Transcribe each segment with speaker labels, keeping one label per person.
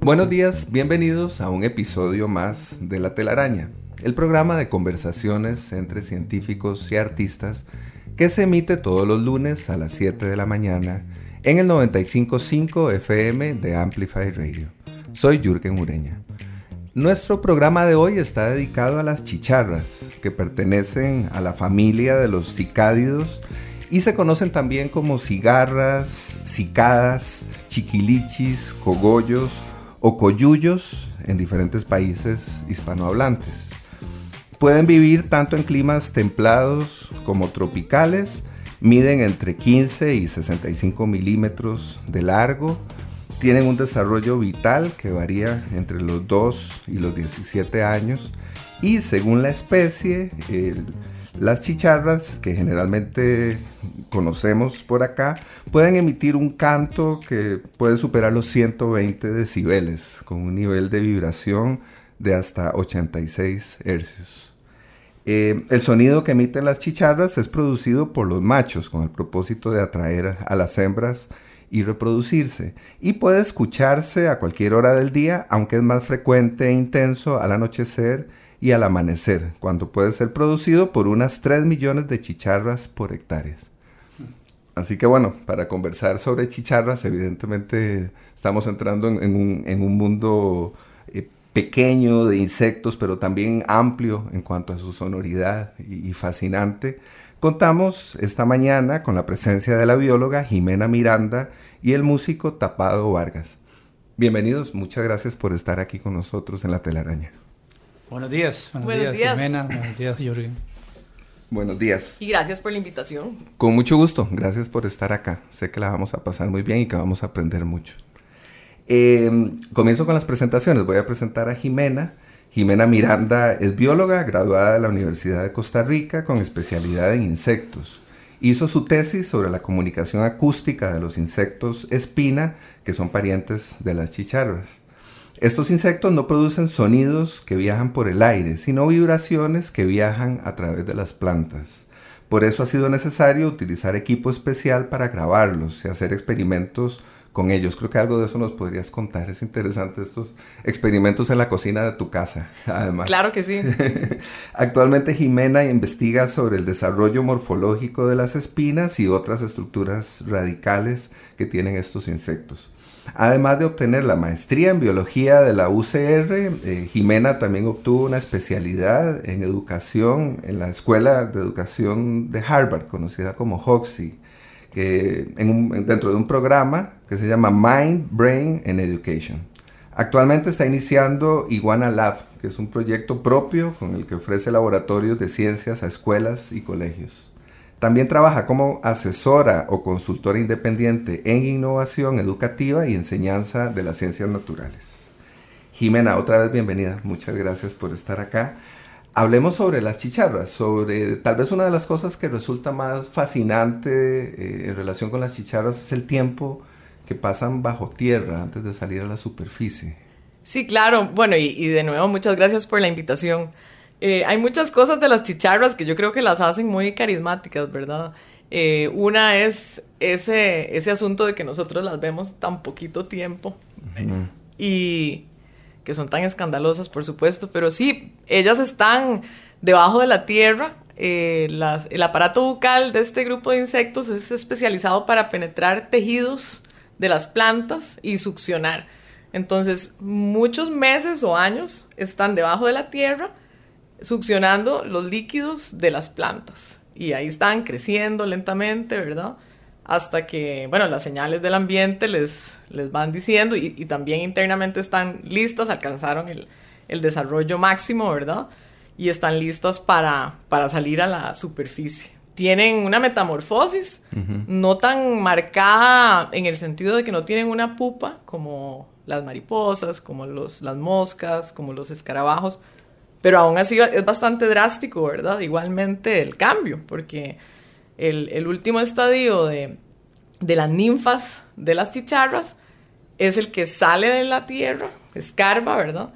Speaker 1: Buenos días, bienvenidos a un episodio más de La telaraña, el programa de conversaciones entre científicos y artistas que se emite todos los lunes a las 7 de la mañana en el 95.5 FM de Amplify Radio. Soy Jürgen Ureña. Nuestro programa de hoy está dedicado a las chicharras, que pertenecen a la familia de los cicádidos y se conocen también como cigarras, cicadas, chiquilichis, cogollos o coyullos en diferentes países hispanohablantes. Pueden vivir tanto en climas templados como tropicales, miden entre 15 y 65 milímetros de largo, tienen un desarrollo vital que varía entre los 2 y los 17 años y según la especie, las chicharras que generalmente conocemos por acá pueden emitir un canto que puede superar los 120 decibeles con un nivel de vibración de hasta 86 hercios. Eh, el sonido que emiten las chicharras es producido por los machos con el propósito de atraer a las hembras y reproducirse. Y puede escucharse a cualquier hora del día, aunque es más frecuente e intenso al anochecer y al amanecer, cuando puede ser producido por unas 3 millones de chicharras por hectáreas. Así que bueno, para conversar sobre chicharras, evidentemente estamos entrando en, un, mundo eh, pequeño de insectos, pero también amplio en cuanto a su sonoridad y fascinante. Contamos esta mañana con la presencia de la bióloga Jimena Miranda y el músico Tapado Vargas. Bienvenidos, muchas gracias por estar aquí con nosotros en la telaraña.
Speaker 2: Buenos días, buenos, días, Jimena, buenos días Jürgen.
Speaker 1: Buenos días.
Speaker 3: Y gracias por la invitación.
Speaker 1: Con mucho gusto, gracias por estar acá. Sé que la vamos a pasar muy bien y que vamos a aprender mucho. Eh, comienzo con las presentaciones. Voy a presentar a Jimena. Jimena Miranda es bióloga, graduada de la Universidad de Costa Rica con especialidad en insectos. Hizo su tesis sobre la comunicación acústica de los insectos espina, que son parientes de las chicharras. Estos insectos no producen sonidos que viajan por el aire, sino vibraciones que viajan a través de las plantas. Por eso ha sido necesario utilizar equipo especial para grabarlos y hacer experimentos con ellos. Creo que algo de eso nos podrías contar. Es interesante estos experimentos en la cocina de tu casa, además.
Speaker 3: Claro que sí.
Speaker 1: Actualmente Jimena investiga sobre el desarrollo morfológico de las espinas y otras estructuras radicales que tienen estos insectos. Además de obtener la maestría en biología de la UCR, eh, Jimena también obtuvo una especialidad en educación en la Escuela de Educación de Harvard, conocida como Hoxie dentro de un programa que se llama Mind, Brain and Education. Actualmente está iniciando Iguana Lab, que es un proyecto propio con el que ofrece laboratorios de ciencias a escuelas y colegios. También trabaja como asesora o consultora independiente en innovación educativa y enseñanza de las ciencias naturales. Jimena, otra vez bienvenida. Muchas gracias por estar acá. Hablemos sobre las chicharras, sobre tal vez una de las cosas que resulta más fascinante eh, en relación con las chicharras es el tiempo que pasan bajo tierra antes de salir a la superficie.
Speaker 3: Sí, claro. Bueno, y, de nuevo, muchas gracias por la invitación. Eh, hay muchas cosas de las chicharras que yo creo que las hacen muy carismáticas, ¿verdad? Eh, una es ese, ese asunto de que nosotros las vemos tan poquito tiempo. Y que son tan escandalosas, por supuesto, pero sí, ellas están debajo de la tierra. Eh, el aparato bucal de este grupo de insectos es especializado para penetrar tejidos de las plantas y succionar. Entonces, muchos meses o años están debajo de la tierra succionando los líquidos de las plantas. Y ahí están creciendo lentamente, ¿verdad? hasta que, bueno, las señales del ambiente les, les van diciendo y, también internamente están listas, alcanzaron el, el, desarrollo máximo, ¿verdad? Y están listas para, para salir a la superficie. tienen una metamorfosis, no tan marcada en el sentido de que no tienen una pupa como las mariposas, como los, las moscas, como los escarabajos, pero aún así es bastante drástico, ¿verdad? Igualmente el cambio, porque el, último estadio de, las ninfas de las chicharras es el que sale de la tierra, escarba, ¿verdad?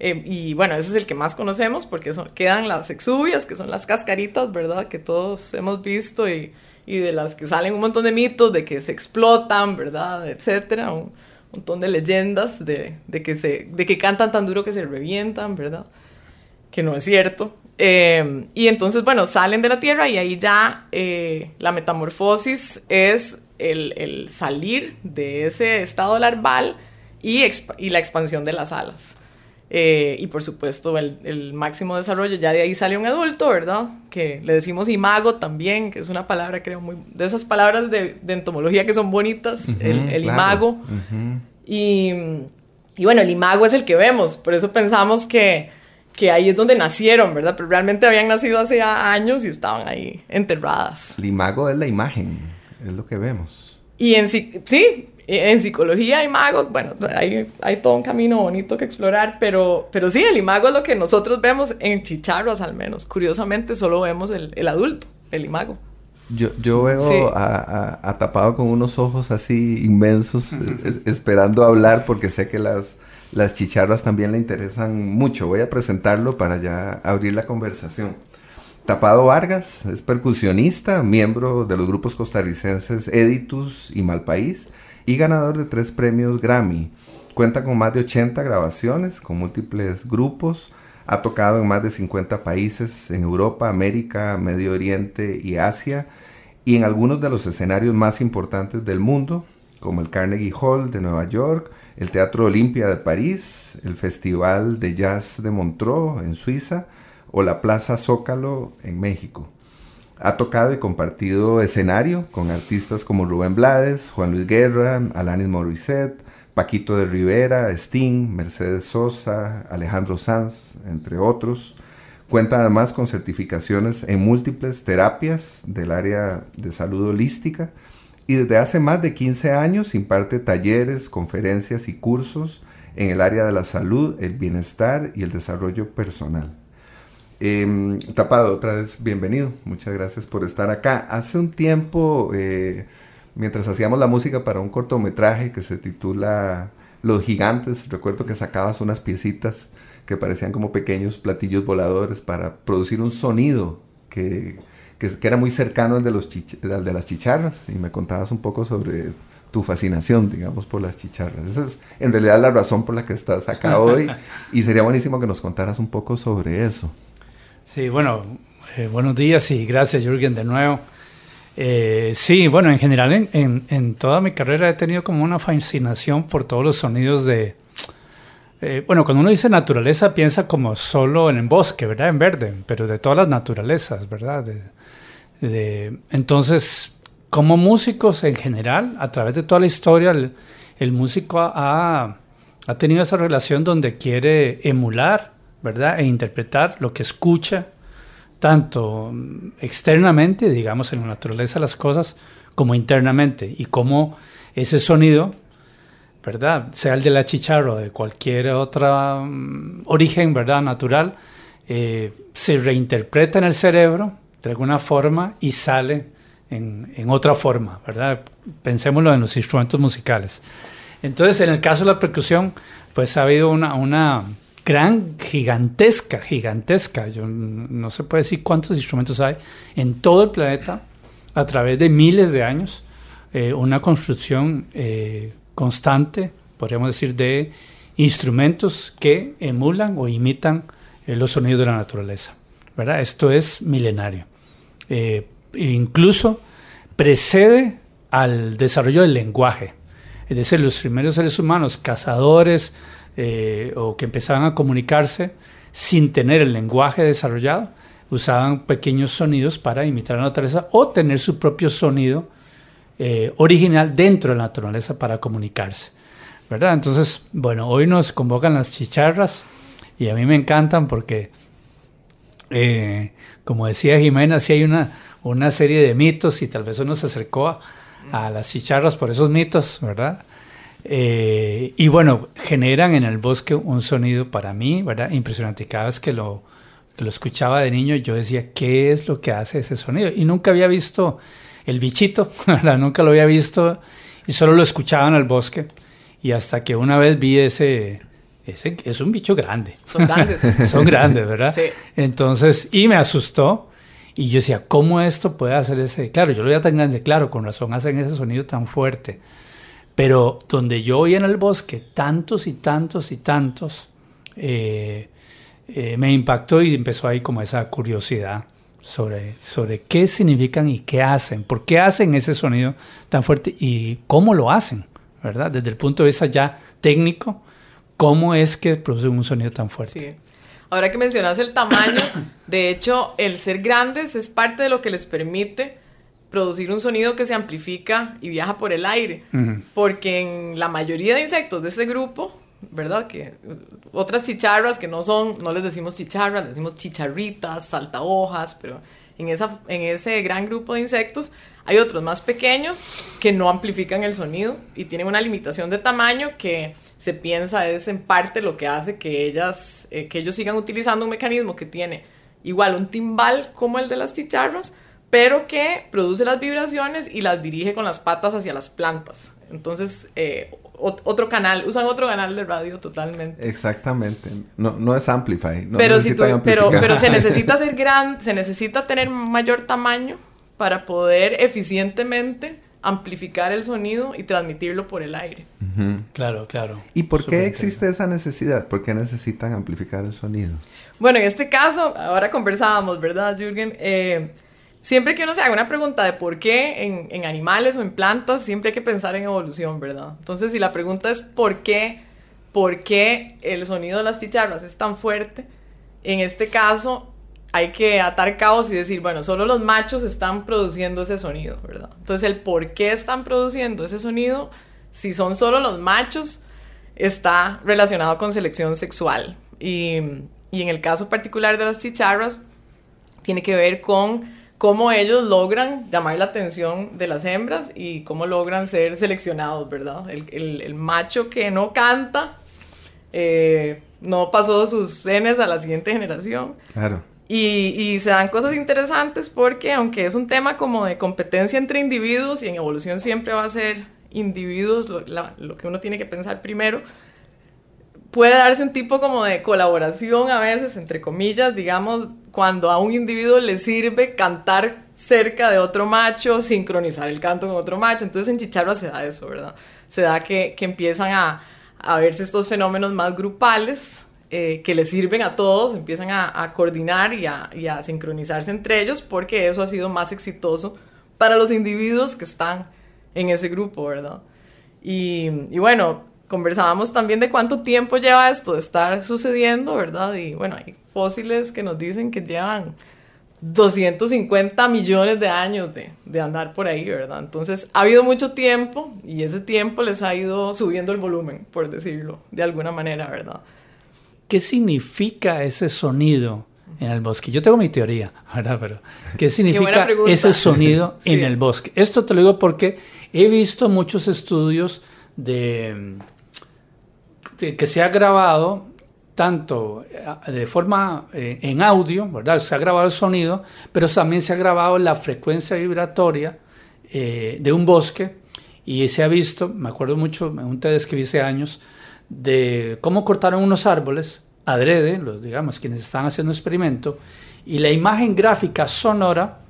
Speaker 3: Eh, y bueno, ese es el que más conocemos porque quedan las exuvias, que son las cascaritas, ¿verdad? Que todos hemos visto y, de las que salen un montón de mitos de que se explotan, ¿verdad? Etcétera. Un montón de leyendas de, que se, de que cantan tan duro que se revientan, ¿verdad? Que no es cierto. Eh, y entonces, bueno, salen de la tierra y ahí ya eh, la metamorfosis es el, salir de ese estado larval y, y la expansión de las alas. Eh, y por supuesto el, máximo desarrollo, ya de ahí sale un adulto, ¿verdad? Que le decimos imago también, que es una palabra creo muy... de esas palabras de, entomología que son bonitas, el, imago. y, y, bueno, el imago es el que vemos, por eso pensamos que, que ahí es donde nacieron, ¿verdad? Pero realmente habían nacido hace años y estaban ahí enterradas.
Speaker 1: El imago es la imagen, es lo que vemos.
Speaker 3: Y en sí, sí, en psicología hay magos, bueno, hay, hay todo un camino bonito que explorar, pero, pero sí, el imago es lo que nosotros vemos en chicharros al menos. Curiosamente solo vemos el, el adulto, el imago.
Speaker 1: Yo, yo veo a, Tapado con unos ojos así inmensos, esperando hablar porque sé que las, las chicharras también le interesan mucho. Voy a presentarlo para ya abrir la conversación. Tapado Vargas es percusionista, miembro de los grupos costarricenses Editus y Malpaís y ganador de tres premios Grammy. Cuenta con más de 80 grabaciones, con múltiples grupos. Ha tocado en más de 50 países en Europa, América, Medio Oriente y Asia. Y en algunos de los escenarios más importantes del mundo, como el Carnegie Hall de Nueva York, el Teatro Olimpia de París, el Festival de Jazz de Montreux en Suiza o la Plaza Zócalo en México. Ha tocado y compartido escenario con artistas como Rubén Blades, Juan Luis Guerra, Alanis Morissette, Paquito de Rivera, Sting, Mercedes Sosa, Alejandro Sanz, entre otros. Cuenta además con certificaciones en múltiples terapias del área de salud holística y desde hace más de 15 años imparte talleres, conferencias y cursos en el área de la salud, el bienestar y el desarrollo personal. Em, tapado, otra vez bienvenido. Muchas gracias por estar acá. Hace un tiempo, eh, mientras hacíamos la música para un cortometraje que se titula Los Gigantes, recuerdo que sacabas unas piecitas que parecían como pequeños platillos voladores para producir un sonido que, que, era muy cercano al de, los al de las chicharras y me contabas un poco sobre tu fascinación, digamos, por las chicharras. Esa es en realidad la razón por la que estás acá hoy y sería buenísimo que nos contaras un poco sobre eso.
Speaker 2: Sí, bueno, eh, buenos días y gracias Jürgen de nuevo. Eh, sí, bueno, en general en, en, toda mi carrera he tenido como una fascinación por todos los sonidos de... Eh, bueno, cuando uno dice naturaleza piensa como solo en el bosque, ¿verdad? En verde, pero de todas las naturalezas, ¿verdad? De, entonces, como músicos en general, a través de toda la historia, el, músico ha, tenido esa relación donde quiere emular ¿verdad? E interpretar lo que escucha, tanto externamente, digamos, en la naturaleza las cosas, como internamente, y cómo ese sonido, ¿verdad? Sea el de la chicharra o de cualquier otro mm, origen, ¿verdad? Natural, eh, se reinterpreta en el cerebro de alguna forma y sale en, en, otra forma, ¿verdad? Pensémoslo en los instrumentos musicales. Entonces, en el caso de la percusión, pues ha habido una, una gran, gigantesca, gigantesca. Yo no se puede decir cuántos instrumentos hay en todo el planeta a través de miles de años. Eh, una construcción eh, constante, podríamos decir, de instrumentos que emulan o imitan eh, los sonidos de la naturaleza. Esto es milenario. incluso precede al desarrollo del lenguaje. Es decir, los primeros seres humanos, cazadores, eh, o que empezaban a comunicarse sin tener el lenguaje desarrollado, usaban pequeños sonidos para imitar la naturaleza o tener su propio sonido eh, original dentro de la naturaleza para comunicarse. ¿verdad? Entonces, bueno, hoy nos convocan las chicharras y a mí me encantan porque, eh, como decía Jimena, sí hay una, una serie de mitos y tal vez uno se acercó a, a las chicharras por esos mitos, ¿verdad? Eh, y bueno, generan en el bosque un sonido para mí, ¿verdad? Impresionante. Cada vez que lo, que lo escuchaba de niño, yo decía, ¿qué es lo que hace ese sonido? Y nunca había visto el bichito, ¿verdad? Nunca lo había visto y solo lo escuchaba en el bosque. Y hasta que una vez vi ese, ese es un bicho grande.
Speaker 3: Son grandes.
Speaker 2: Son grandes, ¿verdad?
Speaker 3: Sí.
Speaker 2: Entonces, y me asustó. Y yo decía, ¿cómo esto puede hacer ese? Claro, yo lo veía tan grande, claro, con razón hacen ese sonido tan fuerte. Pero donde yo oí en el bosque tantos y tantos y tantos, eh, eh, me impactó y empezó ahí como esa curiosidad sobre, sobre qué significan y qué hacen, por qué hacen ese sonido tan fuerte y cómo lo hacen, ¿verdad? Desde el punto de vista ya técnico, cómo es que producen un sonido tan fuerte.
Speaker 3: Sí. Ahora que mencionas el tamaño, de hecho, el ser grandes es parte de lo que les permite producir un sonido que se amplifica y viaja por el aire. Porque en la mayoría de insectos de ese grupo, ¿verdad? Que uh, otras chicharras que no son, no les decimos chicharras, les decimos chicharritas, saltahojas, pero en, esa, en ese gran grupo de insectos hay otros más pequeños que no amplifican el sonido y tienen una limitación de tamaño que se piensa es en parte lo que hace que ellas, eh, que ellos sigan utilizando un mecanismo que tiene igual un timbal como el de las chicharras, pero que produce las vibraciones y las dirige con las patas hacia las plantas. Entonces, eh, ot- otro canal, usan otro canal de radio totalmente.
Speaker 1: Exactamente. No, no es Amplify. No
Speaker 3: pero, si tú- pero, pero se necesita ser gran, se necesita tener mayor tamaño para poder eficientemente amplificar el sonido y transmitirlo por el aire.
Speaker 2: Claro, claro.
Speaker 1: ¿Y por qué existe esa necesidad? ¿Por qué necesitan amplificar el sonido?
Speaker 3: Bueno, en este caso, ahora conversábamos, ¿verdad, Jürgen? Eh, siempre que uno se haga una pregunta de por qué en, en animales o en plantas, siempre hay que pensar en evolución, ¿verdad? Entonces, si la pregunta es por qué, por qué el sonido de las chicharras es tan fuerte, en este caso hay que atar cabos y decir, bueno, solo los machos están produciendo ese sonido, ¿verdad? Entonces, el por qué están produciendo ese sonido, si son solo los machos, está relacionado con selección sexual. Y, y en el caso particular de las chicharras, tiene que ver con cómo ellos logran llamar la atención de las hembras y cómo logran ser seleccionados, ¿verdad? El, macho que no canta eh, no pasó sus genes a la siguiente generación.
Speaker 1: Claro.
Speaker 3: Y, y se dan cosas interesantes porque aunque es un tema como de competencia entre individuos y en evolución siempre va a ser individuos lo, la- lo que uno tiene que pensar primero, puede darse un tipo como de colaboración a veces, entre comillas, digamos, cuando a un individuo le sirve cantar cerca de otro macho, sincronizar el canto con otro macho. Entonces en Chicharra se da eso, ¿verdad? Se da que, que empiezan a, a verse estos fenómenos más grupales eh, que le sirven a todos, empiezan a, coordinar y a, y a sincronizarse entre ellos porque eso ha sido más exitoso para los individuos que están en ese grupo, ¿verdad? Y, y bueno, conversábamos también de cuánto tiempo lleva esto de estar sucediendo, ¿verdad? Y bueno, hay fósiles que nos dicen que llevan 250 millones de años de, de andar por ahí, ¿verdad? Entonces ha habido mucho tiempo y ese tiempo les ha ido subiendo el volumen, por decirlo de alguna manera, ¿verdad?
Speaker 2: ¿Qué significa ese sonido en el bosque? Yo tengo mi teoría, ¿verdad? Pero ¿qué significa
Speaker 3: pregunta.
Speaker 2: ese sonido
Speaker 3: Sí.
Speaker 2: en el bosque? Esto te lo digo porque he visto muchos estudios de, de que se ha grabado tanto eh, de forma eh, en audio, ¿verdad? Se ha grabado el sonido, pero también se ha grabado la frecuencia vibratoria eh, de un bosque y se ha visto, me acuerdo mucho, en un TEDx que vi hace años, de cómo cortaron unos árboles adrede, los, digamos, quienes están haciendo experimento, y la imagen gráfica sonora,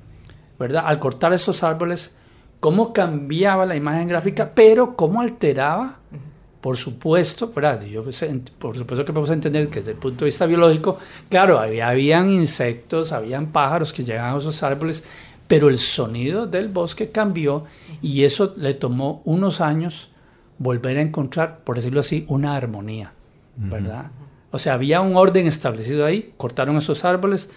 Speaker 2: ¿verdad? Al cortar esos árboles, cómo cambiaba la imagen gráfica, pero cómo alteraba, por supuesto, ¿verdad? Yo, pues, por supuesto que podemos entender que desde el punto de vista biológico, claro, había, habían insectos, habían pájaros que llegaban a esos árboles, pero el sonido del bosque cambió y eso le tomó unos años volver a encontrar, por decirlo así, una armonía, ¿verdad? O sea, había un orden establecido ahí, cortaron esos árboles,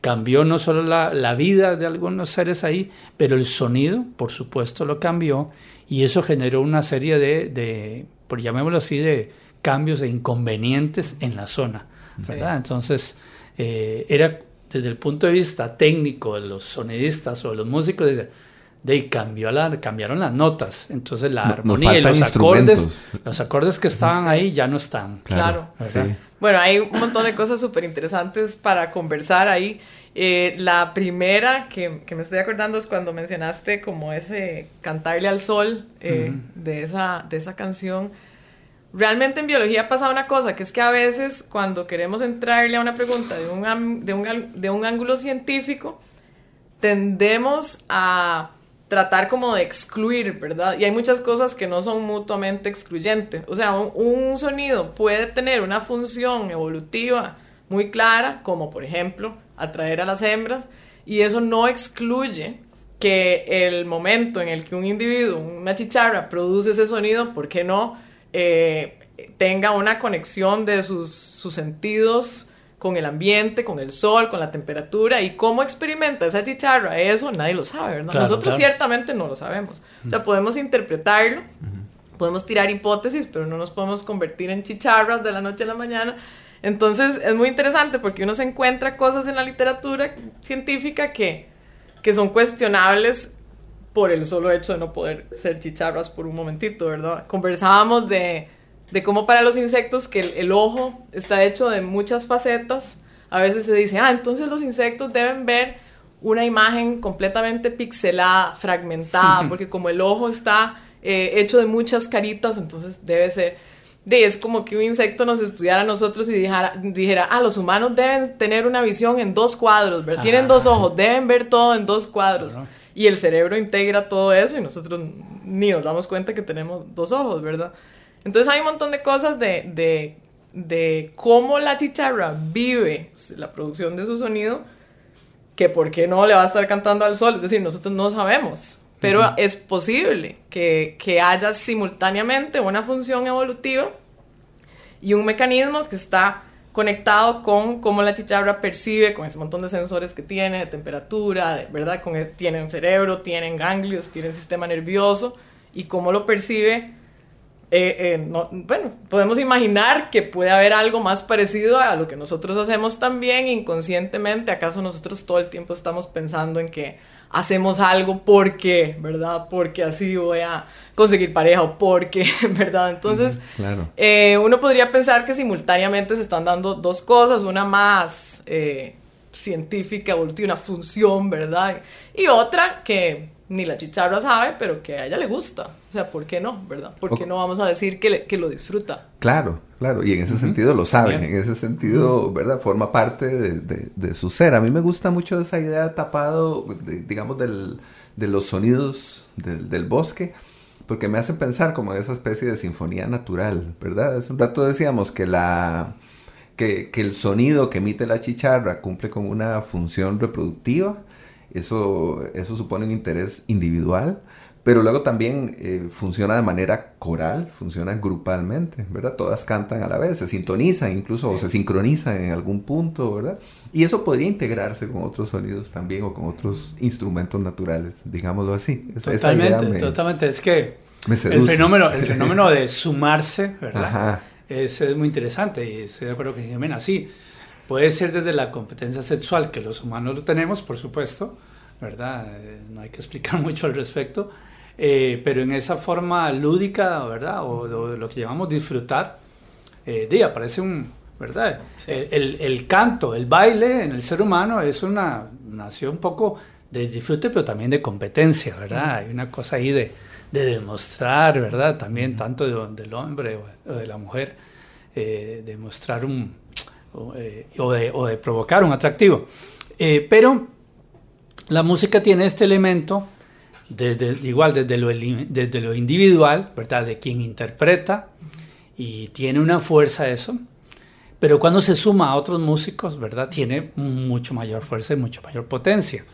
Speaker 2: cambió no solo la, la vida de algunos seres ahí, pero el sonido, por supuesto, lo cambió y eso generó una serie de, de por llamémoslo así, de cambios e inconvenientes en la zona, ¿verdad? Entonces, eh, era desde el punto de vista técnico de los sonidistas o de los músicos, de cambió la, cambiaron las notas, entonces la armonía y los acordes, los acordes que estaban ahí ya no están.
Speaker 3: Claro. Bueno, hay un montón de cosas súper interesantes para conversar ahí. Eh, la primera que, que, me estoy acordando es cuando mencionaste como ese cantarle al sol eh, de, esa, de esa canción. Realmente en biología pasa una cosa, que es que a veces cuando queremos entrarle a una pregunta de un, de un, de un ángulo científico, tendemos a tratar como de excluir, ¿verdad? Y hay muchas cosas que no son mutuamente excluyentes. O sea, un, sonido puede tener una función evolutiva muy clara, como por ejemplo atraer a las hembras, y eso no excluye que el momento en el que un individuo, una chicharra, produce ese sonido, ¿por qué no? Eh, tenga una conexión de sus, sus sentidos con el ambiente, con el sol, con la temperatura y cómo experimenta esa chicharra, eso nadie lo sabe, ¿verdad? Nosotros ciertamente no lo sabemos. O sea, podemos interpretarlo, podemos tirar hipótesis, pero no nos podemos convertir en chicharras de la noche a la mañana. Entonces es muy interesante porque uno se encuentra cosas en la literatura científica que, que son cuestionables por el solo hecho de no poder ser chicharras por un momentito, ¿verdad? Conversábamos de de cómo para los insectos que el, ojo está hecho de muchas facetas, a veces se dice, ah, entonces los insectos deben ver una imagen completamente pixelada, fragmentada, porque como el ojo está eh, hecho de muchas caritas, entonces debe ser... De, es como que un insecto nos estudiara a nosotros y dijera, dijera, ah, los humanos deben tener una visión en dos cuadros, ¿verdad? Tienen dos ojos, deben ver todo en dos cuadros. Y el cerebro integra todo eso y nosotros ni nos damos cuenta que tenemos dos ojos, ¿verdad? Entonces hay un montón de cosas de, de, cómo la chicharra vive la producción de su sonido, que por qué no le va a estar cantando al sol. Es decir, nosotros no sabemos, pero es posible que, que haya simultáneamente una función evolutiva y un mecanismo que está conectado con cómo la chicharra percibe, con ese montón de sensores que tiene, de temperatura, de, ¿verdad? Con, tienen cerebro, tienen ganglios, tienen sistema nervioso, y cómo lo percibe eh, eh, bueno, podemos imaginar que puede haber algo más parecido a lo que nosotros hacemos también inconscientemente. ¿Acaso nosotros todo el tiempo estamos pensando en que hacemos algo porque, ¿verdad? Porque así voy a conseguir pareja o porque, ¿verdad? Entonces, claro. Eh, uno podría pensar que simultáneamente se están dando dos cosas, una más científica, evolutiva, una función, ¿verdad? Y otra que ni la chicharra sabe, pero que a ella le gusta. O sea, ¿por qué no, verdad? ¿Por qué no vamos a decir que, que lo disfruta?
Speaker 1: Claro, claro, y en ese sentido lo saben, en ese sentido, ¿verdad? Forma parte de, de, su ser. A mí me gusta mucho esa idea tapado, digamos, del, de los sonidos del, del, bosque, porque me hace pensar como en esa especie de sinfonía natural, ¿verdad? Hace un rato decíamos que la... Que, que el sonido que emite la chicharra cumple con una función reproductiva, eso, eso supone un interés individual, pero luego también eh, funciona de manera coral, funciona grupalmente, ¿verdad? Todas cantan a la vez, se sintonizan incluso o se sincronizan en algún punto, ¿verdad? Y eso podría integrarse con otros sonidos también o con otros instrumentos naturales, digámoslo así.
Speaker 2: totalmente, totalmente. Es que el fenómeno, el fenómeno de sumarse, ¿verdad? Es, es, muy interesante y estoy de acuerdo con Jimena, sí. Puede ser desde la competencia sexual, que los humanos lo tenemos, por supuesto, ¿verdad? Eh, no hay que explicar mucho al respecto, eh, pero en esa forma lúdica, ¿verdad? O, lo que llamamos disfrutar, eh, aparece un, ¿verdad? El, el, canto, el baile en el ser humano es una, nació un poco de disfrute, pero también de competencia, ¿verdad? Hay una cosa ahí de, de demostrar, ¿verdad? También tanto del hombre o de la mujer, demostrar un, eh, o, de, provocar un atractivo. Eh, pero la música tiene este elemento, desde, igual desde lo, desde lo individual, ¿verdad? De quien interpreta, y tiene una fuerza eso, pero cuando se suma a otros músicos, ¿verdad? Tiene mucho mayor fuerza y mucho mayor potencia.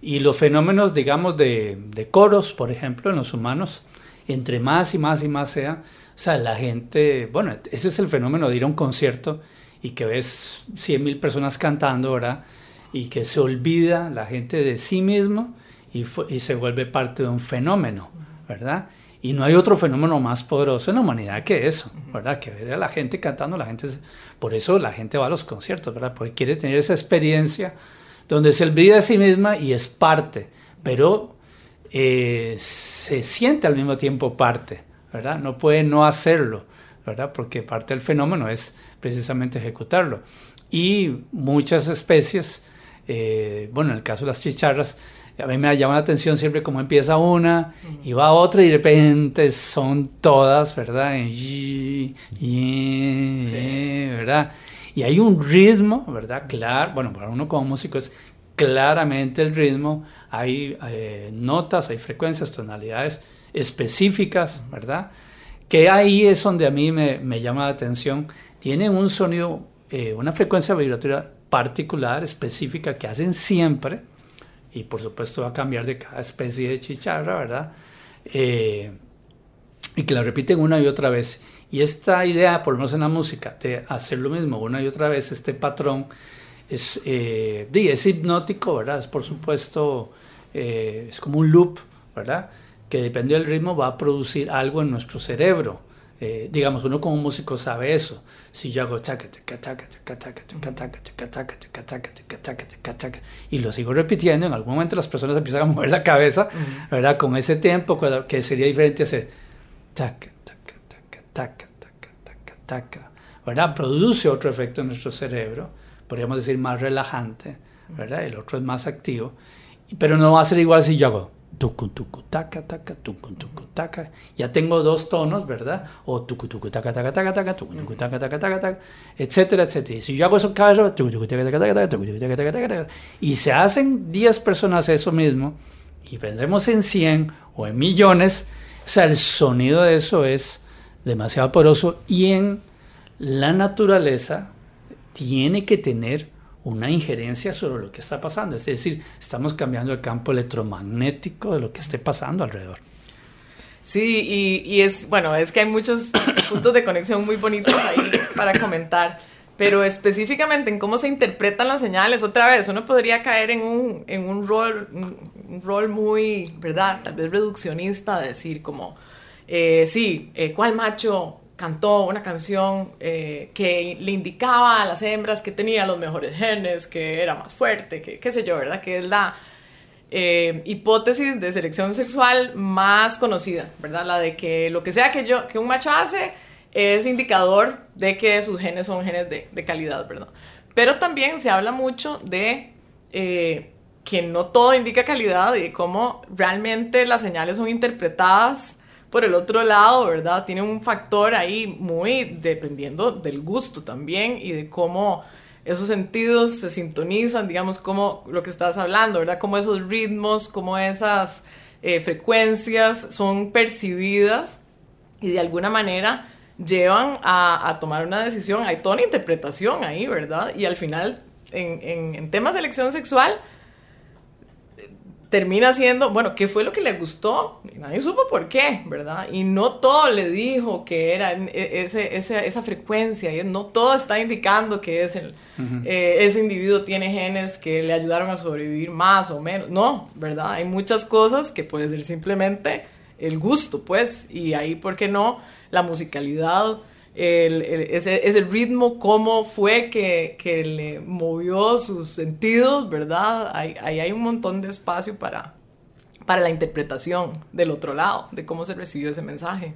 Speaker 2: Y los fenómenos, digamos, de, de, coros, por ejemplo, en los humanos, entre más y más y más sea, o sea, la gente, bueno, ese es el fenómeno de ir a un concierto y que ves 100.000 personas cantando, ¿verdad? Y que se olvida la gente de sí mismo y, y, se vuelve parte de un fenómeno, ¿verdad? Y no hay otro fenómeno más poderoso en la humanidad que eso, ¿verdad? Que ver a la gente cantando, la gente, por eso la gente va a los conciertos, ¿verdad? Porque quiere tener esa experiencia donde se olvida a sí misma y es parte, pero eh, se siente al mismo tiempo parte, ¿verdad? No puede no hacerlo, ¿verdad? Porque parte del fenómeno es precisamente ejecutarlo. Y muchas especies, eh, bueno, en el caso de las chicharras, a mí me llama la atención siempre cómo empieza una y va otra y de repente son todas, ¿verdad? Y, ¿verdad? Y hay un ritmo, ¿verdad? Claro, bueno, para uno como músico es claramente el ritmo, hay eh, notas, hay frecuencias, tonalidades específicas, ¿verdad? Que ahí es donde a mí me, llama la atención. Tienen un sonido, eh, una frecuencia vibratoria particular, específica, que hacen siempre, y por supuesto va a cambiar de cada especie de chicharra, ¿verdad? Eh, y que la repiten una y otra vez. Y esta idea, por lo menos en la música, de hacer lo mismo una y otra vez, este patrón, es, eh, es hipnótico, ¿verdad? Es por supuesto, eh, es como un loop, ¿verdad? Que depende del ritmo va a producir algo en nuestro cerebro. Eh, digamos, uno como músico sabe eso. Si yo hago y lo sigo repitiendo, en algún momento las personas empiezan a mover la cabeza, ¿verdad? Con ese tiempo que sería diferente hacer taca, taca, taca, taca, taca, taca, taca, ¿verdad? Produce otro efecto en nuestro cerebro, podríamos decir más relajante, ¿verdad? El otro es más activo, pero no va a ser igual si yo hago tucu, taca. Ya tengo dos tonos, ¿verdad? O tucu, tucu, taca, taca, taca, taca, tucu, etcétera, etcétera. Y si yo hago eso cada vez, tucu, tucu, taca, taca, taca, taca, tucu, tucu, taca, taca, taca, taca, y se hacen 10 personas eso mismo, y pensemos en 100 o en millones, o sea, el sonido de eso es demasiado poroso y en la naturaleza tiene que tener una injerencia sobre lo que está pasando. Es decir, estamos cambiando el campo electromagnético de lo que esté pasando alrededor.
Speaker 3: Sí, y, es, bueno, es que hay muchos puntos de conexión muy bonitos ahí para comentar, pero específicamente en cómo se interpretan las señales, otra vez, uno podría caer en un, en un rol, un, rol muy, ¿verdad? Tal vez reduccionista, de decir como, eh, sí, eh, ¿cuál macho cantó una canción eh, que le indicaba a las hembras que tenía los mejores genes, que era más fuerte, que qué sé yo, ¿verdad? Que es la eh, hipótesis de selección sexual más conocida, ¿verdad? La de que lo que sea que, yo, que un macho hace es indicador de que sus genes son genes de, de calidad, ¿verdad? Pero también se habla mucho de eh, que no todo indica calidad y cómo realmente las señales son interpretadas por el otro lado, ¿verdad? Tiene un factor ahí muy dependiendo del gusto también y de cómo esos sentidos se sintonizan, digamos, como lo que estás hablando, ¿verdad? Cómo esos ritmos, cómo esas eh, frecuencias son percibidas y de alguna manera llevan a, tomar una decisión. Hay toda una interpretación ahí, ¿verdad? Y al final, en temas de elección sexual, termina siendo, bueno, ¿qué fue lo que le gustó? nadie supo por qué, ¿verdad? Y no todo le dijo que era e, ese, esa frecuencia, y no todo está indicando que es el, eh, ese individuo tiene genes que le ayudaron a sobrevivir más o menos. No, ¿verdad? Hay muchas cosas que puede ser simplemente el gusto, pues, y ahí, ¿por qué no? La musicalidad, el, ese, ritmo, cómo fue que, que, le movió sus sentidos, ¿verdad? Ahí, hay un montón de espacio para, para la interpretación del otro lado, de cómo se recibió ese mensaje.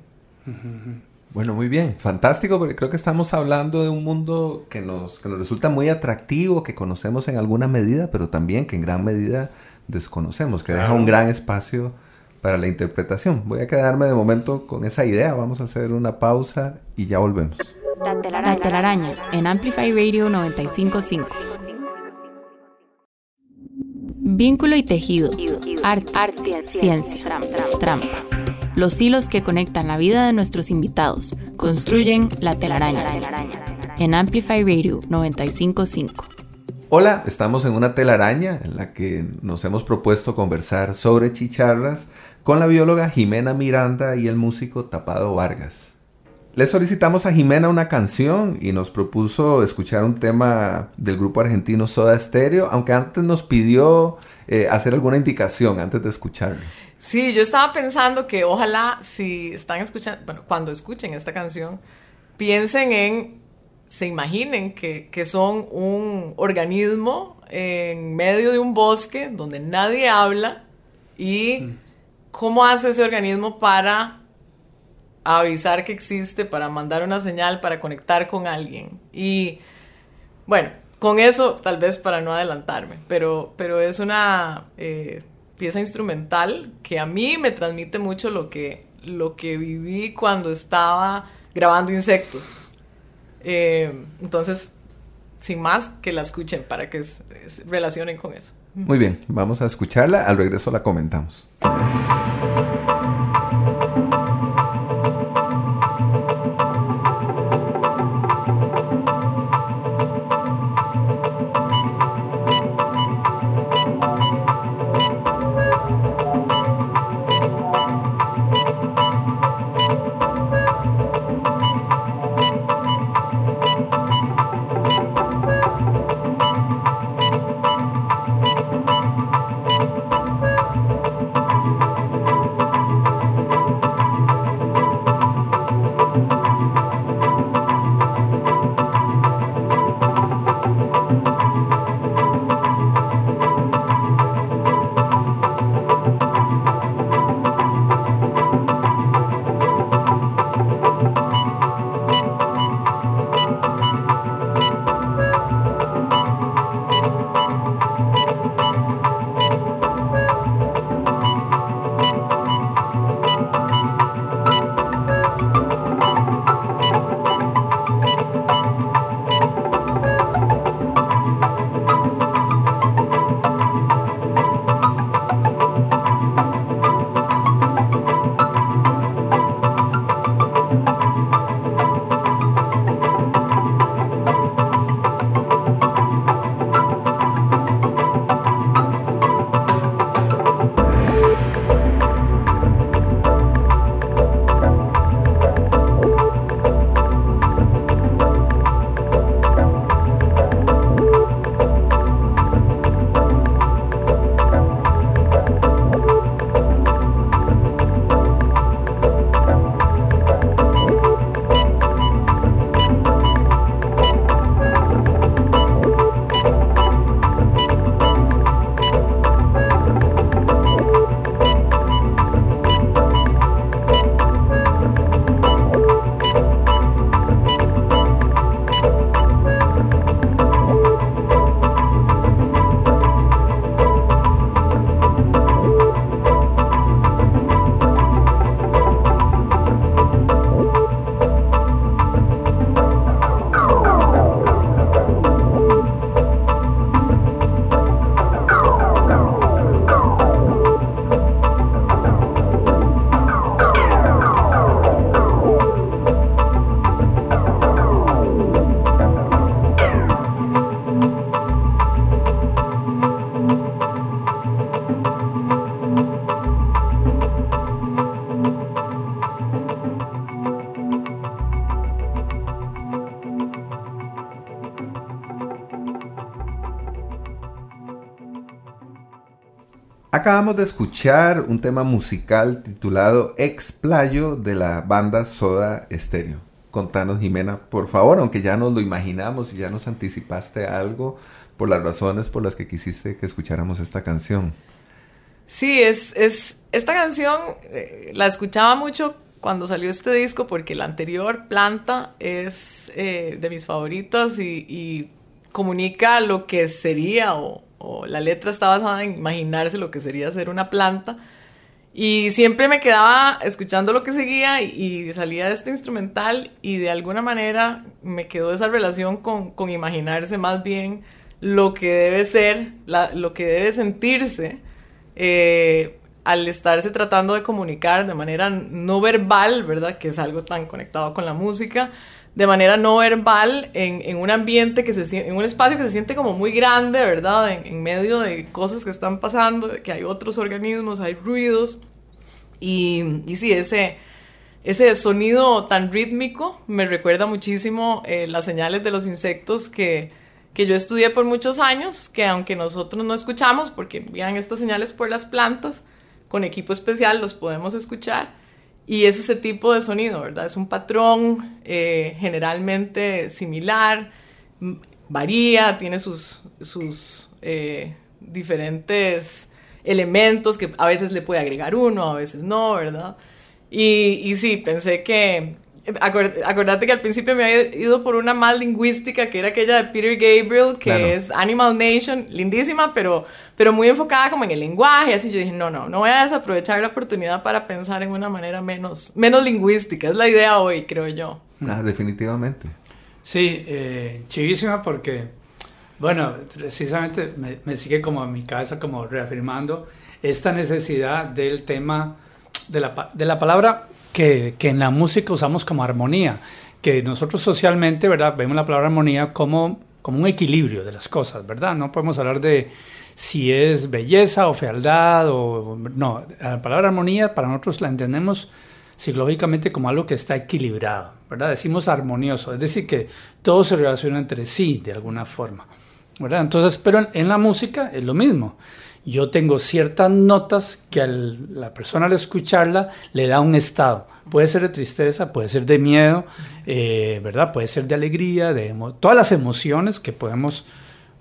Speaker 1: Bueno, muy bien, fantástico, porque creo que estamos hablando de un mundo que nos, que nos resulta muy atractivo, que conocemos en alguna medida, pero también que en gran medida desconocemos, que deja un gran espacio para la interpretación. Voy a quedarme de momento con esa idea. Vamos a hacer una pausa y ya volvemos.
Speaker 4: La telaraña, en Amplify Radio 955. Vínculo y tejido, arte, ciencia, trampa. Los hilos que conectan la vida de nuestros invitados construyen la telaraña. En Amplify Radio 955.
Speaker 1: Hola, estamos en una telaraña en la que nos hemos propuesto conversar sobre chicharras con la bióloga Jimena Miranda y el músico Tapado Vargas. Le solicitamos a Jimena una canción y nos propuso escuchar un tema del grupo argentino Soda Stereo, aunque antes nos pidió eh, hacer alguna indicación antes de escucharlo.
Speaker 3: Sí, yo estaba pensando que ojalá si están escuchando, bueno, cuando escuchen esta canción, piensen en, se imaginen que, que son un organismo en medio de un bosque donde nadie habla y mm. Cómo hace ese organismo para avisar que existe, para mandar una señal, para conectar con alguien. Y bueno, con eso tal vez para no adelantarme, pero, pero es una eh, pieza instrumental que a mí me transmite mucho lo que, lo que viví cuando estaba grabando insectos. Eh, entonces, sin más, que la escuchen para que se relacionen con eso.
Speaker 1: Muy bien, vamos a escucharla, al regreso la comentamos. Acabamos de escuchar un tema musical titulado Explayo de la banda Soda Stereo. Contanos, Jimena, por favor, aunque ya nos lo imaginamos y ya nos anticipaste algo por las razones por las que quisiste que escucháramos esta canción.
Speaker 3: Sí, es, es esta canción eh, la escuchaba mucho cuando salió este disco porque la anterior, Planta, es eh, de mis favoritas y, y comunica lo que sería o, o la letra está basada en imaginarse lo que sería ser una planta. Y siempre me quedaba escuchando lo que seguía y, salía de este instrumental y de alguna manera me quedó esa relación con, con imaginarse más bien lo que debe ser, lo que debe sentirse eh, al estarse tratando de comunicar de manera no verbal, ¿verdad? Que es algo tan conectado con la música, de manera no verbal en, en, un ambiente que se en un espacio que se siente como muy grande, ¿verdad? En, en, medio de cosas que están pasando, que hay otros organismos, hay ruidos. Y, y sí, ese, ese sonido tan rítmico me recuerda muchísimo eh, las señales de los insectos que, que yo estudié por muchos años, que aunque nosotros no escuchamos, porque envían estas señales por las plantas, con equipo especial los podemos escuchar. Y es ese tipo de sonido, ¿verdad? Es un patrón eh, generalmente similar, varía, tiene sus, sus eh, diferentes elementos que a veces le puede agregar uno, a veces no, ¿verdad? Y, y sí, pensé que acordate que al principio me había ido por una mal lingüística que era aquella de Peter Gabriel, que es Animal Nation, lindísima, pero, pero muy enfocada como en el lenguaje. Así yo dije, no, no, no voy a desaprovechar la oportunidad para pensar en una manera menos, menos lingüística. Es la idea hoy, creo yo.
Speaker 1: Ah, definitivamente.
Speaker 2: Sí, eh, chivísima porque, bueno, precisamente me, me sigue como en mi cabeza como reafirmando esta necesidad del tema de la, de la palabra que, en la música usamos como armonía, que nosotros socialmente, ¿verdad? Vemos la palabra armonía como, como un equilibrio de las cosas, ¿verdad? No podemos hablar de si es belleza o fealdad o... No, la palabra armonía para nosotros la entendemos psicológicamente como algo que está equilibrado, ¿verdad? Decimos armonioso, es decir, que todo se relaciona entre sí de alguna forma, ¿verdad? Entonces, pero en la música es lo mismo yo tengo ciertas notas que a la persona al escucharla le da un estado. Puede ser de tristeza, puede ser de miedo, eh, ¿verdad? Puede ser de alegría, de todas las emociones que podemos,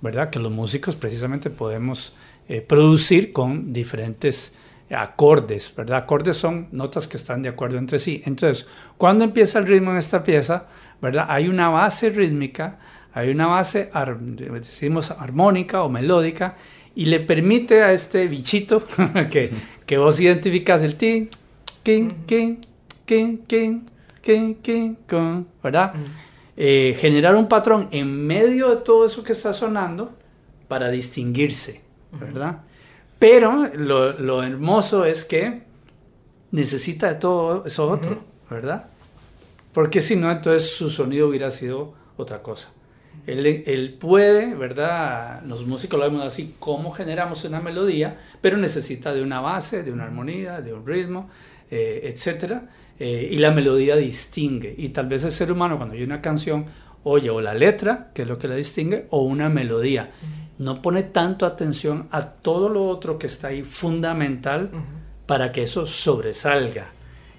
Speaker 2: ¿verdad? Que los músicos precisamente podemos eh, producir con diferentes acordes, ¿verdad? Acordes son notas que están de acuerdo entre sí. Entonces, cuando empieza el ritmo en esta pieza, ¿verdad? Hay una base rítmica, hay una base, decimos, armónica o melódica, y le permite a este bichito que, que vos identificas el ti, king, king, king, king, king, king, con, ¿verdad? Eh, generar un patrón en medio de todo eso que está sonando para distinguirse, ¿verdad? Pero lo, lo, hermoso es que necesita de todo eso otro, ¿verdad? Porque si no, entonces su sonido hubiera sido otra cosa. Él, puede, ¿verdad? Los músicos lo vemos así, cómo generamos una melodía, pero necesita de una base, de una armonía, de un ritmo, eh, etc. Eh, y la melodía distingue. Y tal vez el ser humano, cuando oye una canción, oye o la letra, que es lo que la distingue, o una melodía. No pone tanto atención a todo lo otro que está ahí fundamental para que eso sobresalga.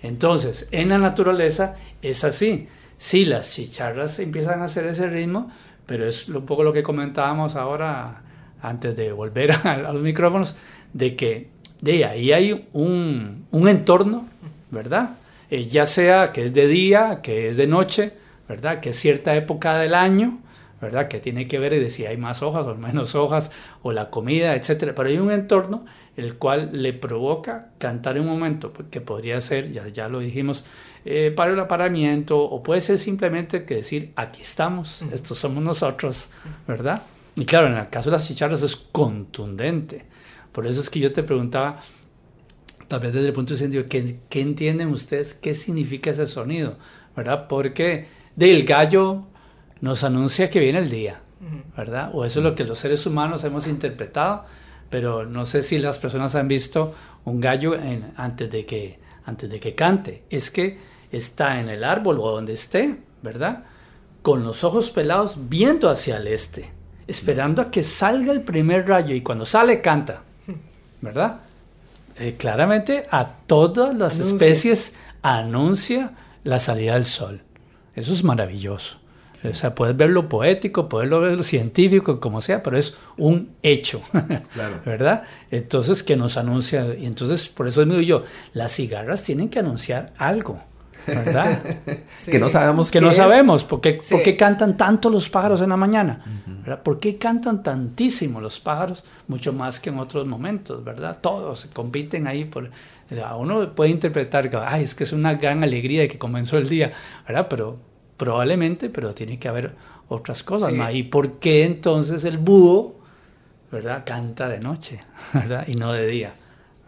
Speaker 2: Entonces, en la naturaleza es así. Si las chicharras empiezan a hacer ese ritmo, pero es un poco lo que comentábamos ahora antes de volver a, los micrófonos, de que de ahí hay un, un entorno, ¿verdad? Eh, ya sea que es de día, que es de noche, ¿verdad? Que es cierta época del año, ¿verdad? Que tiene que ver si hay más hojas o menos hojas, o la comida, etcétera. Pero hay un entorno el cual le provoca cantar en un momento, pues, que podría ser, ya, ya lo dijimos, eh, para el aparamiento, o puede ser simplemente que decir, aquí estamos, estos somos nosotros, ¿verdad? Y claro, en el caso de las chicharras es contundente. Por eso es que yo te preguntaba, tal vez desde el punto de sentido, ¿qué, ¿qué entienden ustedes? ¿Qué significa ese sonido? ¿Verdad? Porque del gallo nos anuncia que viene el día, ¿verdad? O eso es lo que los seres humanos hemos interpretado pero no sé si las personas han visto un gallo antes, de que, antes de que cante. Es que está en el árbol o donde esté, ¿verdad? Con los ojos pelados viendo hacia el este, esperando a que salga el primer rayo y cuando sale canta, ¿verdad? Eh, claramente a todas las especies anuncia la salida del sol. Eso es maravilloso. O sea, puedes verlo poético, puedes verlo científico, como sea, pero es un hecho, ¿verdad? Entonces, que nos anuncia, y entonces, por eso digo yo, las cigarras tienen que anunciar algo, ¿verdad?
Speaker 1: Que no sabemos
Speaker 2: Que no sabemos, ¿por qué, cantan tanto los pájaros en la mañana? ¿verdad? ¿Por qué cantan tantísimo los pájaros? Mucho más que en otros momentos, ¿verdad? Todos compiten ahí por... Uno puede interpretar que, ay, es que es una gran alegría de que comenzó el día, ¿verdad? Pero Probablemente, pero tiene que haber otras cosas. ¿Y por qué entonces el búho, verdad, canta de noche, verdad, y no de día,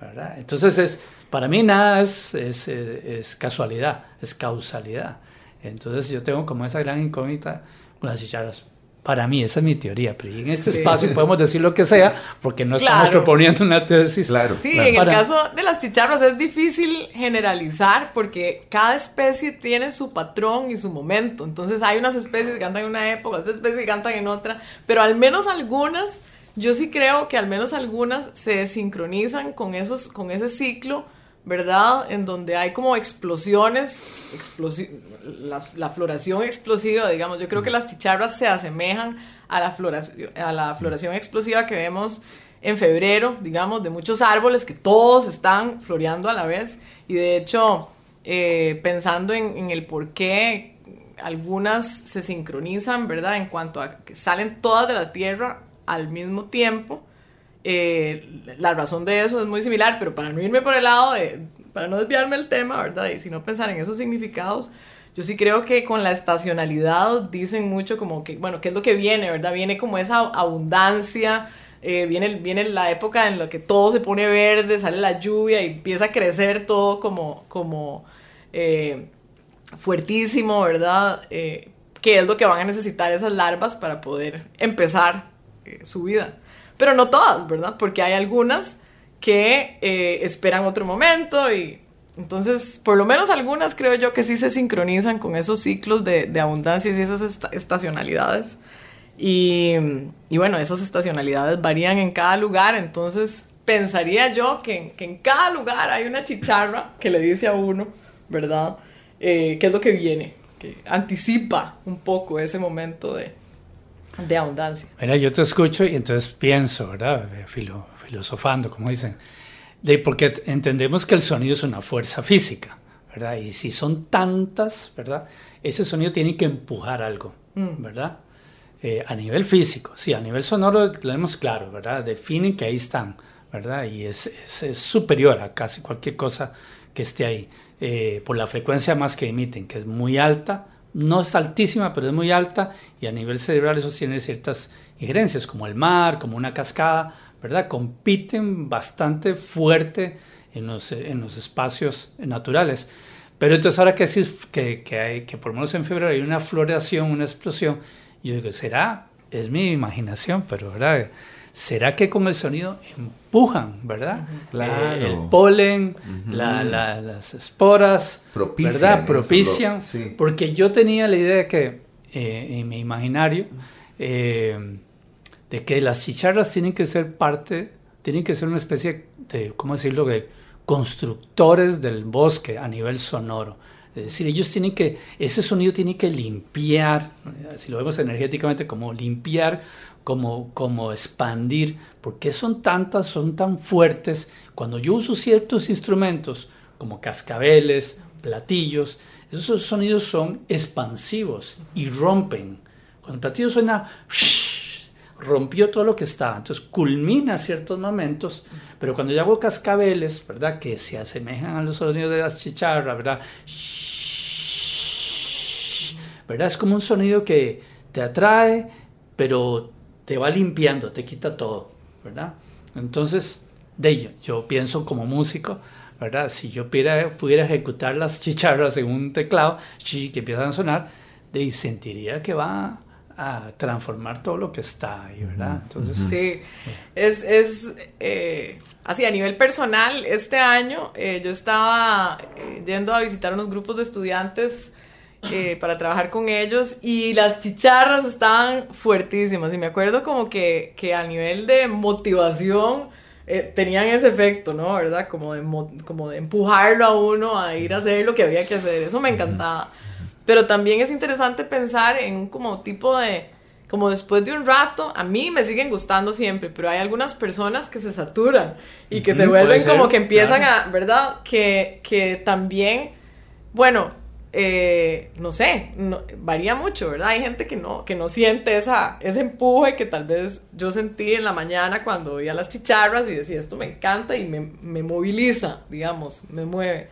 Speaker 2: verdad? Entonces es, para mí nada es, es, es casualidad, es causalidad. Entonces yo tengo como esa gran incógnita con las chicharras. Para mí, esa es mi teoría, pero en este espacio podemos decir lo que sea porque no estamos proponiendo una tesis.
Speaker 3: Claro, sí, en el caso de las chicharras es difícil generalizar porque cada especie tiene su patrón y su momento. Entonces hay unas especies que cantan en una época, otras especies que cantan en otra, pero al menos algunas, yo sí creo que al menos algunas se sincronizan con, esos, con ese ciclo ¿verdad? En donde hay como explosiones, la, floración explosiva, digamos. Yo creo que las chicharras se asemejan a la, floración, a la floración explosiva que vemos en febrero, digamos, de muchos árboles que todos están floreando a la vez. Y de hecho, eh, pensando en, en, el por qué algunas se sincronizan, ¿verdad? En cuanto a que salen todas de la tierra al mismo tiempo. Eh, la razón de eso es muy similar, pero para no irme por el lado de, para no desviarme el tema, ¿verdad? Y sino pensar en esos significados, yo sí creo que con la estacionalidad dicen mucho como que, bueno, ¿qué es lo que viene, verdad? Viene como esa abundancia, eh, viene, viene la época en la que todo se pone verde, sale la lluvia y empieza a crecer todo como, como eh, fuertísimo, ¿verdad? ¿Qué es lo que van a necesitar esas larvas para poder empezar su vida? Pero no todas, ¿verdad? Porque hay algunas que eh, esperan otro momento y entonces, por lo menos algunas creo yo que sí se sincronizan con esos ciclos de, de abundancia y esas estacionalidades. Y, y, bueno, esas estacionalidades varían en cada lugar, entonces pensaría yo que, que, en cada lugar hay una chicharra que le dice a uno, ¿verdad? Eh, ¿Qué es lo que viene? Que anticipa un poco ese momento de, de abundancia.
Speaker 2: Mira, yo te escucho y entonces pienso, ¿verdad? Filo, filosofando, como dicen, de, porque entendemos que el sonido es una fuerza física, ¿verdad? Y si son tantas, ¿verdad? Ese sonido tiene que empujar algo, mm. ¿verdad? Eh, a nivel físico, sí, a nivel sonoro lo tenemos claro, ¿verdad? Definen que ahí están, ¿verdad? Y es, es, superior a casi cualquier cosa que esté ahí, eh, por la frecuencia más que emiten, que es muy alta, no es altísima, pero es muy alta y a nivel cerebral eso tiene ciertas injerencias, como el mar, como una cascada, ¿verdad? Compiten bastante fuerte en los, en los espacios naturales. Pero entonces ahora que decís que, que, hay, que por menos en febrero hay una floración, una explosión, yo digo, ¿será? Es mi imaginación, pero ¿verdad? ¿Será que con el sonido empujan, verdad?
Speaker 1: Claro.
Speaker 2: el polen, las esporas, ¿verdad? Propician. Porque yo tenía la idea de que, eh, en mi imaginario, eh, de que las chicharras tienen que ser parte, tienen que ser una especie de, ¿cómo decirlo?, de constructores del bosque a nivel sonoro. Es decir, ellos tienen que, ese sonido tiene que limpiar, si lo vemos energéticamente, como limpiar como, como expandir, porque son tantas, son tan fuertes. Cuando yo uso ciertos instrumentos, como cascabeles, platillos, esos sonidos son expansivos y rompen. Cuando el platillo suena, rompió todo lo que estaba. Entonces culmina ciertos momentos, pero cuando yo hago cascabeles, ¿verdad? Que se asemejan a los sonidos de las chicharras, ¿verdad? ¿verdad? Es como un sonido que te atrae, pero te va limpiando, te quita todo, ¿verdad? Entonces, de ello, yo pienso como músico, ¿verdad? Si yo pudiera, pudiera ejecutar las chicharras en un teclado que empiezan a sonar, de, sentiría que va a transformar todo lo que está ahí, ¿verdad?
Speaker 3: Entonces, sí, es, es eh, así a nivel personal, este año eh, yo estaba eh, yendo a visitar unos grupos de estudiantes eh, para trabajar con ellos y las chicharras estaban fuertísimas y me acuerdo como que, que a nivel de motivación eh, tenían ese efecto, ¿no? ¿Verdad? Como de, como de empujarlo a uno a ir a hacer lo que había que hacer, eso me encantaba. Pero también es interesante pensar en un como tipo de, como después de un rato, a mí me siguen gustando siempre, pero hay algunas personas que se saturan y que se vuelven como que empiezan a, ¿verdad? Que, que también, bueno, eh, no sé, varía mucho, ¿verdad? Hay gente que no, que no siente esa, ese empuje que tal vez yo sentí en la mañana cuando oía las chicharras y decía, esto me encanta y me, me moviliza, digamos, me mueve.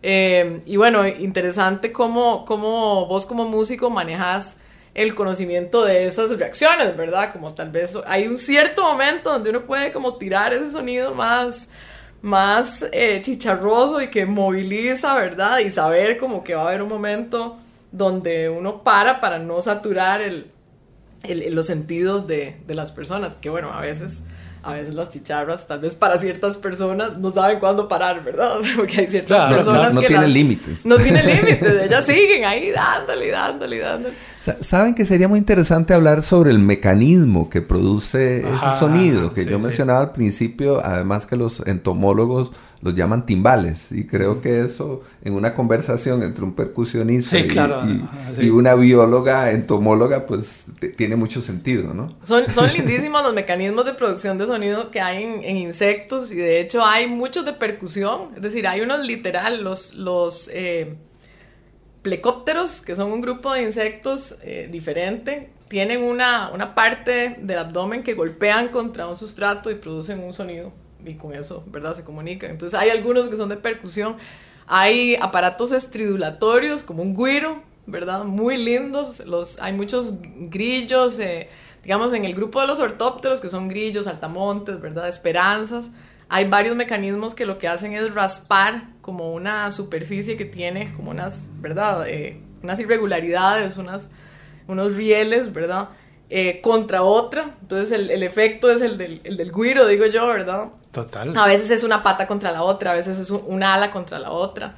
Speaker 3: Eh, y bueno, interesante cómo, cómo vos como músico manejas el conocimiento de esas reacciones, ¿verdad? Como tal vez hay un cierto momento donde uno puede como tirar ese sonido más más eh, chicharroso y que moviliza, ¿verdad? Y saber como que va a haber un momento donde uno para para no saturar el, los sentidos de, de, las personas, que bueno, a veces a veces las chicharras, tal vez para ciertas personas, no saben cuándo parar, ¿verdad? Porque hay ciertas personas
Speaker 1: no,
Speaker 3: no,
Speaker 1: no tienen límites.
Speaker 3: No tienen límites, ellas siguen ahí dándole, dándole, dándole.
Speaker 1: Saben que sería muy interesante hablar sobre el mecanismo que produce ese sonido que yo mencionaba al principio, además que los entomólogos los llaman timbales. Y creo que eso, en una conversación entre un percusionista y, una bióloga, entomóloga, pues tiene mucho sentido, ¿no?
Speaker 3: Son, son lindísimos los mecanismos de producción de sonido que hay en, insectos y de hecho hay muchos de percusión. Es decir, hay unos literal, los... los eh, plecópteros, que son un grupo de insectos eh, diferente, tienen una, una parte del abdomen que golpean contra un sustrato y producen un sonido y con eso, ¿verdad? Se comunican. Entonces hay algunos que son de percusión, hay aparatos estridulatorios como un guiro, ¿verdad? Muy lindos, los, hay muchos grillos, eh, digamos en el grupo de los ortópteros que son grillos, altamontes, ¿verdad? Esperanzas. Hay varios mecanismos que lo que hacen es raspar como una superficie que tiene como unas, ¿verdad? Eh, unas irregularidades, unas, unos rieles, ¿verdad? Eh, contra otra. Entonces el, el efecto es el del, el del guiro, digo yo, ¿verdad?
Speaker 2: Total.
Speaker 3: A veces es una pata contra la otra, a veces es un, ala contra la otra.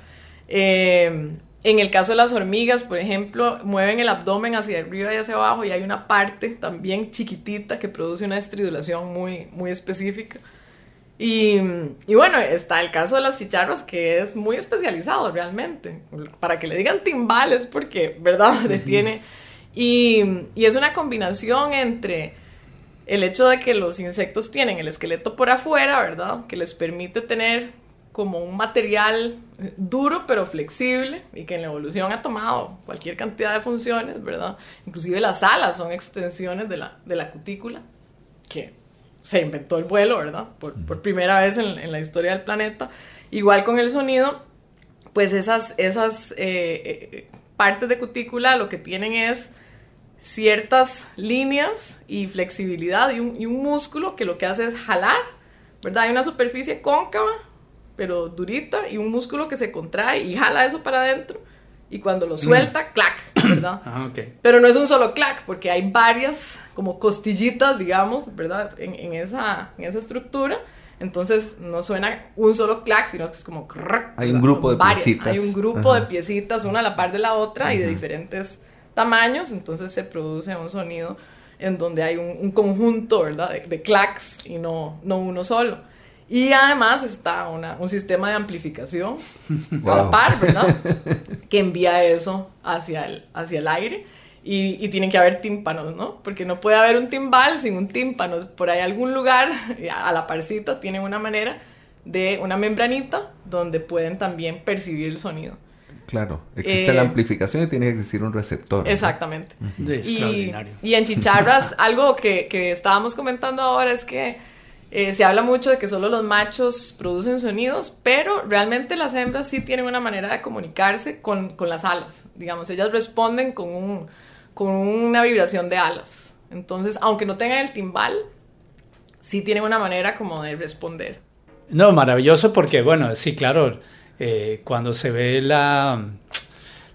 Speaker 3: Eh, en el caso de las hormigas, por ejemplo, mueven el abdomen hacia arriba y hacia abajo y hay una parte también chiquitita que produce una estridulación muy, muy específica. Y, y, bueno, está el caso de las chicharras que es muy especializado realmente. Para que le digan timbales porque, ¿verdad? Detiene. Y, y, es una combinación entre el hecho de que los insectos tienen el esqueleto por afuera, ¿verdad? Que les permite tener como un material duro pero flexible y que en la evolución ha tomado cualquier cantidad de funciones, ¿verdad? Inclusive las alas son extensiones de la, de la cutícula, que se inventó el vuelo, ¿verdad? Por, por primera vez en, en, la historia del planeta. Igual con el sonido, pues esas, esas eh, eh, partes de cutícula lo que tienen es ciertas líneas y flexibilidad y un, y un, músculo que lo que hace es jalar, ¿verdad? Hay una superficie cóncava, pero durita, y un músculo que se contrae y jala eso para adentro. Y cuando lo suelta, mm. clac, ¿verdad?
Speaker 2: Ah, okay.
Speaker 3: Pero no es un solo clac, porque hay varias como costillitas, digamos, ¿verdad? En, en, esa, en esa estructura. Entonces no suena un solo clac, sino que es como...
Speaker 1: Hay un grupo de
Speaker 3: varias.
Speaker 1: piecitas.
Speaker 3: Hay un grupo Ajá. de piecitas, una a la par de la otra Ajá. y de diferentes tamaños, entonces se produce un sonido en donde hay un, un conjunto, ¿verdad? De, de, clacks y no, no uno solo. Y además está una, un sistema de amplificación wow. a la par, ¿verdad? que envía eso hacia el, hacia el aire. Y, y, tienen que haber tímpanos, ¿no? Porque no puede haber un timbal sin un tímpano. Por ahí algún lugar, a la parcita, tienen una manera de una membranita donde pueden también percibir el sonido.
Speaker 1: Claro, existe eh, la amplificación y tiene que existir un receptor.
Speaker 3: Exactamente.
Speaker 2: Uh -huh. y, extraordinario.
Speaker 3: Y en chicharras, algo que, que, estábamos comentando ahora es que eh, se habla mucho de que solo los machos producen sonidos, pero realmente las hembras sí tienen una manera de comunicarse con, con las alas. Digamos, ellas responden con, un, con una vibración de alas. Entonces, aunque no tengan el timbal, sí tienen una manera como de responder.
Speaker 2: No, maravilloso porque, bueno, sí, claro eh, cuando se ve la,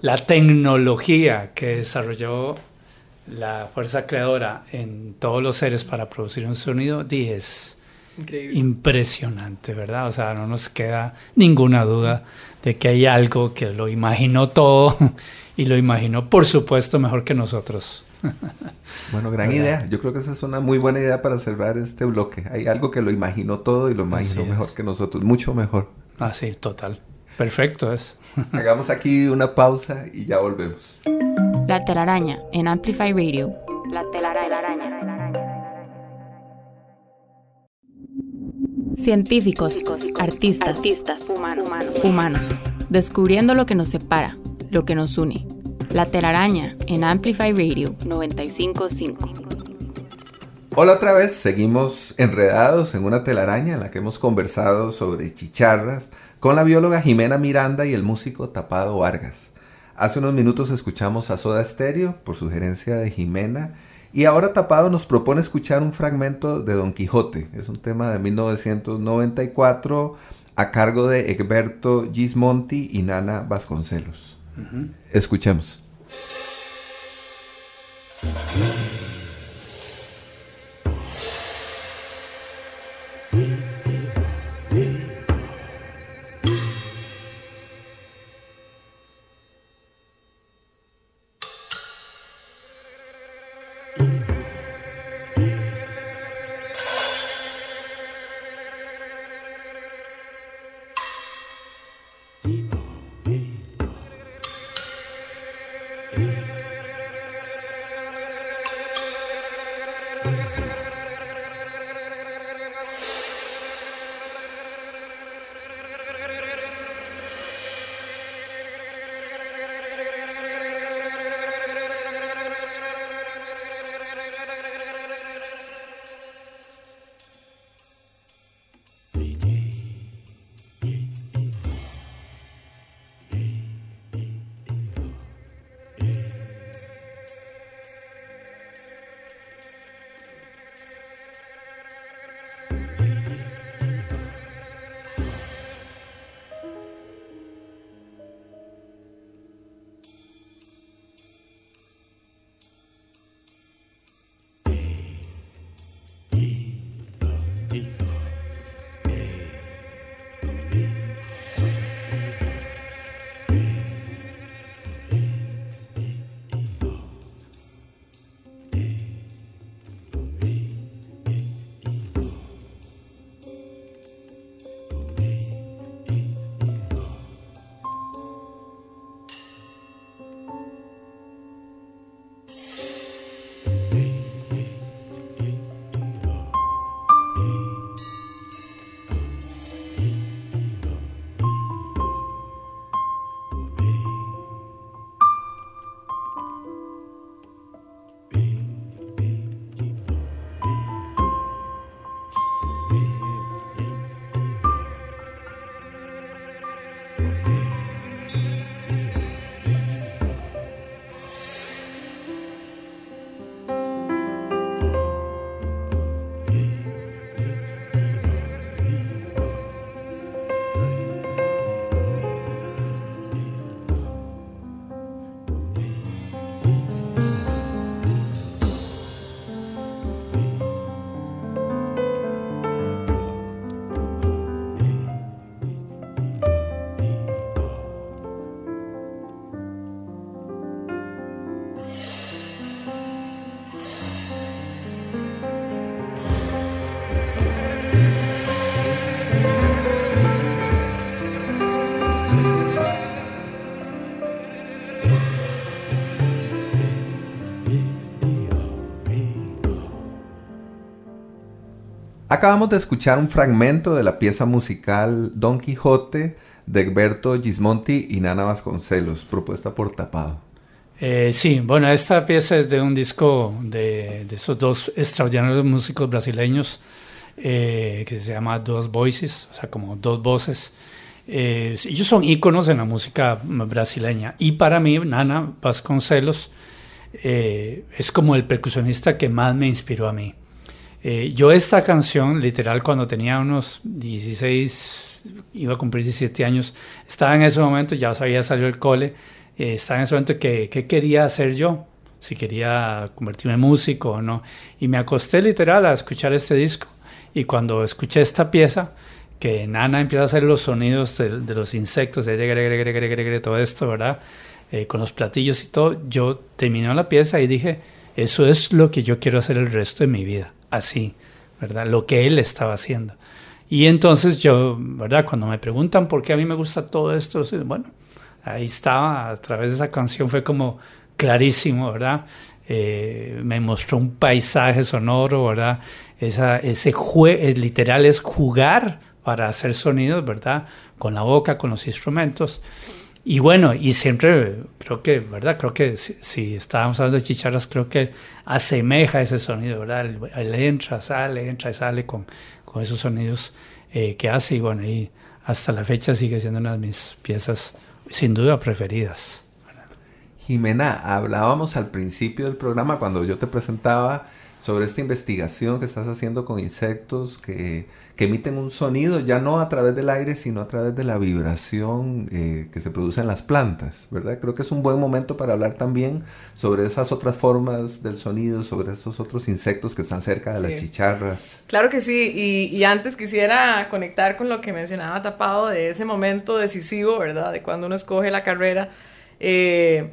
Speaker 2: la tecnología que desarrolló la fuerza creadora en todos los seres para producir un sonido, es
Speaker 3: Increíble.
Speaker 2: impresionante, ¿verdad? O sea, no nos queda ninguna duda de que hay algo que lo imaginó todo y lo imaginó, por supuesto, mejor que nosotros.
Speaker 1: Bueno, gran ¿verdad? idea. Yo creo que esa es una muy buena idea para cerrar este bloque. Hay algo que lo imaginó todo y lo imaginó mejor que nosotros, mucho mejor.
Speaker 2: Ah, sí, total. Perfecto es.
Speaker 1: Hagamos aquí una pausa y ya volvemos.
Speaker 4: La telaraña en Amplify Radio.
Speaker 5: La telaraña.
Speaker 4: Científicos, artistas,
Speaker 5: humanos, humanos,
Speaker 4: descubriendo lo que nos separa, lo que nos une. La telaraña en Amplify Radio
Speaker 5: 955.
Speaker 1: Hola otra vez, seguimos enredados en una telaraña en la que hemos conversado sobre chicharras, con la bióloga Jimena Miranda y el músico Tapado Vargas. Hace unos minutos escuchamos a Soda Stereo por sugerencia de Jimena y ahora Tapado nos propone escuchar un fragmento de Don Quijote. Es un tema de 1994 a cargo de Egberto Gismonti y Nana Vasconcelos. Uh -huh. Escuchemos. Acabamos de escuchar un fragmento de la pieza musical Don Quijote de Egberto Gismonti y Nana Vasconcelos, propuesta por Tapado.
Speaker 2: Eh, sí, bueno, esta pieza es de un disco de, esos dos extraordinarios músicos brasileños eh, que se llama Dos Voices, o sea, como dos voces. Eh, ellos son íconos en la música brasileña y para mí Nana Vasconcelos es como el percusionista que más me inspiró a mí. Eh, yo esta canción, literal, cuando tenía unos 16, iba a cumplir 17 años, estaba en ese momento, ya había salido del cole, eh, estaba en ese momento que, ¿qué quería hacer yo? Si quería convertirme en músico o no. Y me acosté literal a escuchar este disco. Y cuando escuché esta pieza, que Nana empieza a hacer los sonidos de, los insectos, de todo esto, ¿verdad? Eh, con los platillos y todo, yo terminé la pieza y dije, eso es lo que yo quiero hacer el resto de mi vida así, ¿verdad? Lo que él estaba haciendo. Y entonces yo, ¿verdad? Cuando me preguntan por qué a mí me gusta todo esto, bueno, ahí estaba, a través de esa canción fue como clarísimo, ¿verdad? Eh, me mostró un paisaje sonoro, ¿verdad? Ese literal es jugar para hacer sonidos, ¿verdad? Con la boca, con los instrumentos. Y bueno, y siempre creo que, ¿verdad? Creo que si, estábamos hablando de chicharras, creo que asemeja ese sonido, ¿verdad? Él, entra, sale, entra y sale con, con esos sonidos eh, que hace y bueno, y hasta la fecha sigue siendo una de mis piezas sin duda preferidas.
Speaker 1: Jimena, hablábamos al principio del programa cuando yo te presentaba sobre esta investigación que estás haciendo con insectos que, emiten un sonido ya no a través del aire, sino a través de la vibración eh, que se produce en las plantas, ¿verdad? Creo que es un buen momento para hablar también sobre esas otras formas del sonido, sobre esos otros insectos que están cerca de las chicharras.
Speaker 3: Claro que sí, y, y, antes quisiera conectar con lo que mencionaba Tapado de ese momento decisivo, ¿verdad? De cuando uno escoge la carrera. Eh,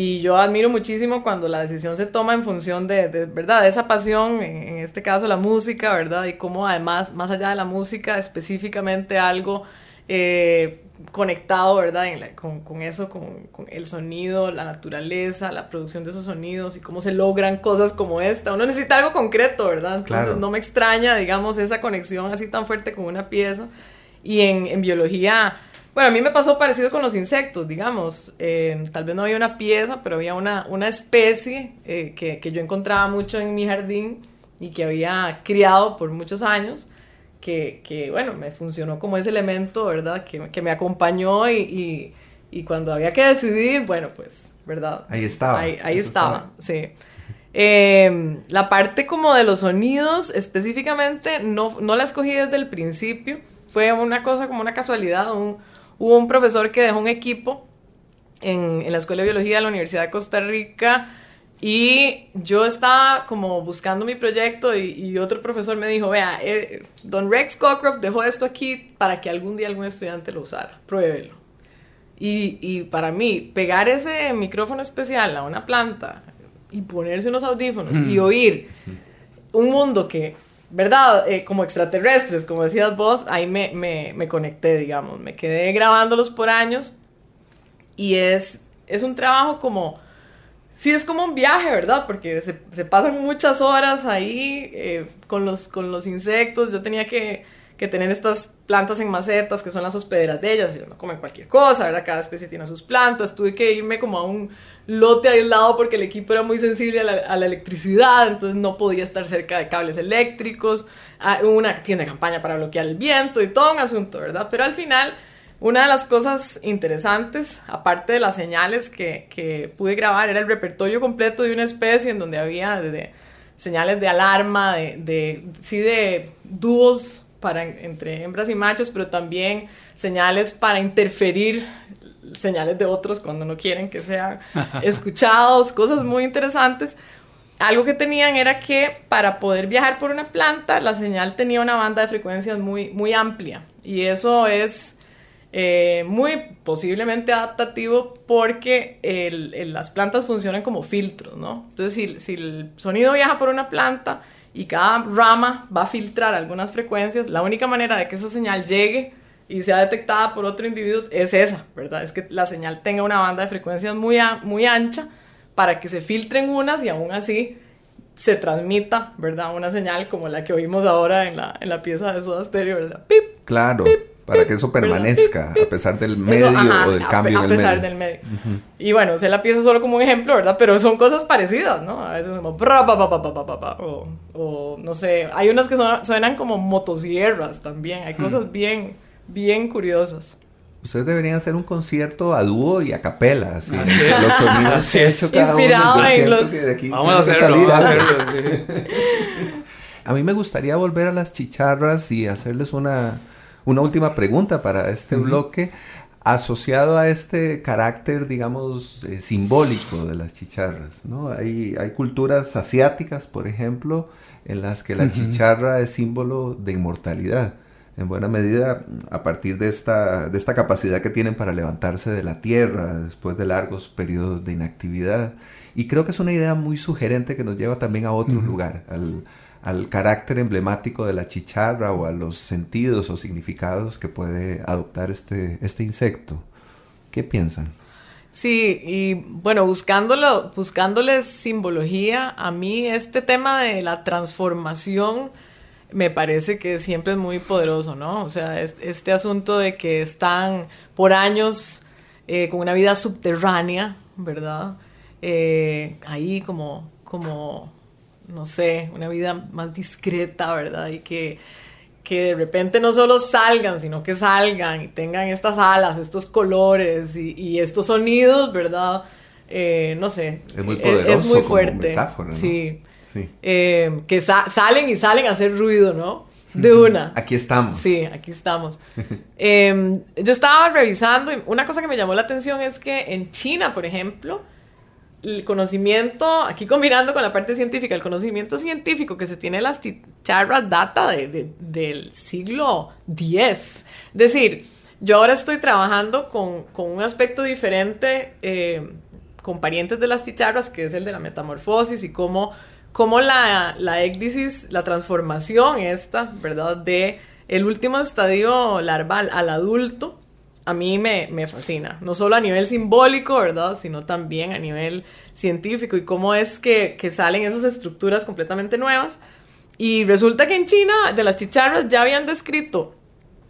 Speaker 3: y yo admiro muchísimo cuando la decisión se toma en función de, ¿verdad? De esa pasión, en, este caso la música, ¿verdad? Y cómo además, más allá de la música, específicamente algo eh, conectado, ¿verdad? En la- con, con eso, con, con el sonido, la naturaleza, la producción de esos sonidos y cómo se logran cosas como esta. Uno necesita algo concreto, ¿verdad? Entonces
Speaker 1: Claro.
Speaker 3: no me extraña, digamos, esa conexión así tan fuerte con una pieza. Y en, en biología, bueno, a mí me pasó parecido con los insectos, digamos. Eh, tal vez no había una pieza, pero había una, una especie eh, que, que yo encontraba mucho en mi jardín y que había criado por muchos años que, que, bueno, me funcionó como ese elemento, ¿verdad? Que, que me acompañó y, y, y cuando había que decidir, bueno, pues, ¿verdad?
Speaker 1: Ahí estaba.
Speaker 3: Ahí, ahí
Speaker 1: Eso
Speaker 3: estaba, sí. Eh, la parte como de los sonidos, específicamente, no, no la escogí desde el principio. Fue una cosa como una casualidad. Un, hubo un profesor que dejó un equipo en, en la Escuela de Biología de la Universidad de Costa Rica y yo estaba como buscando mi proyecto y, y otro profesor me dijo, vea, eh, don Rex Cockcroft dejó esto aquí para que algún día algún estudiante lo usara, pruébelo. Y, y para mí, pegar ese micrófono especial a una planta y ponerse unos audífonos y oír un mundo que, ¿verdad? Eh, como extraterrestres, como decías vos, ahí me, me, me conecté, digamos, me quedé grabándolos por años y es, es un trabajo como, sí es como un viaje, ¿verdad? Porque se, pasan muchas horas ahí eh, con, los, con los insectos, yo tenía que, que tener estas plantas en macetas que son las hospederas de ellas, y no comen cualquier cosa, ¿verdad? Cada especie tiene sus plantas, tuve que irme como a un lote aislado porque el equipo era muy sensible a la, electricidad, entonces no podía estar cerca de cables eléctricos, ah, una tienda de campaña para bloquear el viento y todo un asunto, ¿verdad? Pero al final, una de las cosas interesantes, aparte de las señales que, pude grabar, era el repertorio completo de una especie en donde había señales de alarma, de, de sí de dúos para, entre hembras y machos, pero también señales para interferir señales de otros cuando no quieren que sean escuchados, cosas muy interesantes. Algo que tenían era que para poder viajar por una planta, la señal tenía una banda de frecuencias muy, muy amplia. Y eso es eh, muy posiblemente adaptativo porque el- el- las plantas funcionan como filtros, ¿no? Entonces, si, si el sonido viaja por una planta y cada rama va a filtrar algunas frecuencias, la única manera de que esa señal llegue y sea detectada por otro individuo es esa, ¿verdad? Es que la señal tenga una banda de frecuencias muy, a- muy ancha para que se filtren unas y aún así se transmita, ¿verdad? Una señal como la que oímos ahora en la, en la pieza de Soda Stereo, ¿verdad? ¡Pip!
Speaker 1: Claro, para que eso permanezca, a pesar del
Speaker 3: Eso,
Speaker 1: medio
Speaker 3: ajá,
Speaker 1: o del cambio
Speaker 3: a,
Speaker 1: en el
Speaker 3: pesar
Speaker 1: medio.
Speaker 3: del medio. Y bueno, usé la pieza solo como un ejemplo, ¿verdad? Pero son cosas parecidas, ¿no? A veces como bra, o, o no sé, hay unas que suenan, suenan como motosierras también, hay cosas bien, bien curiosas.
Speaker 1: Ustedes deberían hacer un concierto a dúo y a capela, así.
Speaker 2: Así es.
Speaker 1: Los sonidos
Speaker 2: Así es.
Speaker 1: hecho cada.
Speaker 3: Inspirado en los-
Speaker 1: que de aquí
Speaker 2: Vamos a hacerlo,
Speaker 1: salir
Speaker 2: vamos a hacerlo, sí.
Speaker 1: A mí me gustaría volver a las chicharras y hacerles una, una última pregunta para este bloque asociado a este carácter, digamos, eh, simbólico de las chicharras, ¿no? Hay, hay culturas asiáticas, por ejemplo, en las que la chicharra es símbolo de inmortalidad. En buena medida, a partir de esta, de esta capacidad que tienen para levantarse de la tierra después de largos periodos de inactividad. Y creo que es una idea muy sugerente que nos lleva también a otro lugar, al, al carácter emblemático de la chicharra o a los sentidos o significados que puede adoptar este, este insecto. ¿Qué piensan?
Speaker 3: Sí, y bueno, buscándolo, buscándoles simbología, a mí este tema de la transformación me parece que siempre es muy poderoso, ¿no? O sea, es- este asunto de que están por años eh, con una vida subterránea, ¿verdad? Eh, ahí como, como, no sé, una vida más discreta, ¿verdad? Y que, que de repente no solo salgan, sino que salgan y tengan estas alas, estos colores y, y estos sonidos, ¿verdad? Eh, no sé.
Speaker 1: Es muy
Speaker 3: eh,
Speaker 1: poderoso
Speaker 3: Es muy
Speaker 1: como
Speaker 3: fuerte.
Speaker 1: metáfora, ¿no?
Speaker 3: Sí.
Speaker 1: Sí.
Speaker 3: Eh, que sa- salen y salen a hacer ruido, ¿no? De una.
Speaker 1: Aquí estamos.
Speaker 3: Sí, aquí estamos. Eh, yo estaba revisando y una cosa que me llamó la atención es que en China, por ejemplo, el conocimiento, aquí combinando con la parte científica, el conocimiento científico que se tiene de las chicharras data de- de- del siglo X. Es decir, yo ahora estoy trabajando con, con un aspecto diferente eh, con parientes de las chicharras, que es el de la metamorfosis y cómo, cómo la, la ecdisis, la transformación esta, ¿verdad? De el último estadio larval al adulto, a mí me, me fascina. No solo a nivel simbólico, ¿verdad? Sino también a nivel científico y cómo es que, que salen esas estructuras completamente nuevas. Y resulta que en China, de las chicharras, ya habían descrito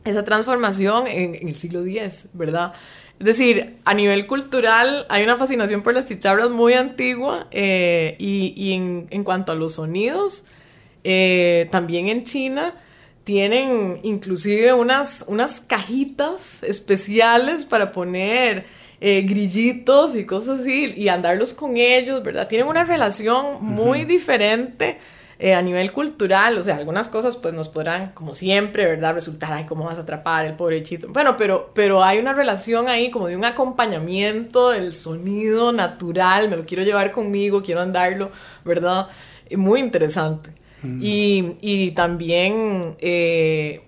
Speaker 3: esa transformación en, el siglo X, ¿verdad? Es decir, a nivel cultural hay una fascinación por las chicharras muy antigua eh, y, y en, en, cuanto a los sonidos, eh, también en China tienen inclusive unas, unas cajitas especiales para poner eh, grillitos y cosas así y andarlos con ellos, ¿verdad? Tienen una relación muy uh -huh. diferente eh, a nivel cultural, o sea, algunas cosas pues nos podrán, como siempre, ¿verdad? Resultar, ay, ¿cómo vas a atrapar el pobrechito? Bueno, pero, pero hay una relación ahí como de un acompañamiento del sonido natural, me lo quiero llevar conmigo, quiero andarlo, ¿verdad? Muy interesante. Mm. Y, también eh,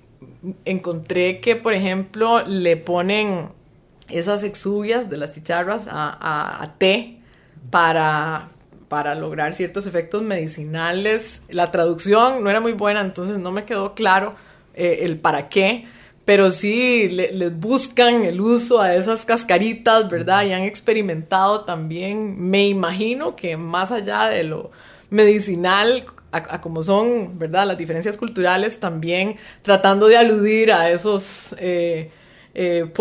Speaker 3: encontré que, por ejemplo, le ponen esas exuvias de las chicharras a, a, té para, para lograr ciertos efectos medicinales. La traducción no era muy buena, entonces no me quedó claro eh, el para qué, pero sí les le buscan el uso a esas cascaritas, ¿verdad? Y han experimentado también, me imagino que más allá de lo medicinal, a, a como son, ¿verdad? Las diferencias culturales, también tratando de aludir a esos... Eh, eh,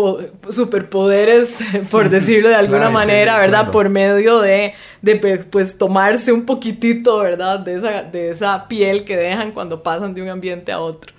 Speaker 3: superpoderes, por decirlo de alguna Ay, manera, sí, ¿verdad? Por medio de, de, pues, tomarse un poquitito, ¿verdad? De esa, de esa piel que dejan cuando pasan de un ambiente a otro.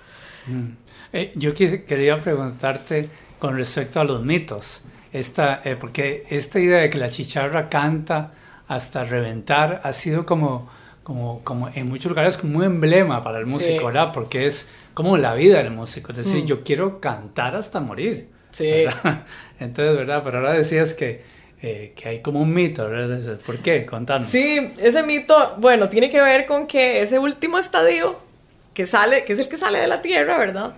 Speaker 2: Mm. Eh, yo quería preguntarte con respecto a los mitos, esta, eh, porque esta idea de que la chicharra canta hasta reventar ha sido como, como, como en muchos lugares como un emblema para el músico, sí. ¿verdad? Porque es como la vida del músico, es decir, mm. yo quiero cantar hasta morir.
Speaker 3: Sí.
Speaker 2: ¿verdad? Entonces, ¿verdad? Pero ahora decías que, eh, que hay como un mito, ¿verdad? ¿Por qué? Contanos.
Speaker 3: Sí, ese mito, bueno, tiene que ver con que ese último estadio que sale, que es el que sale de la Tierra, ¿verdad?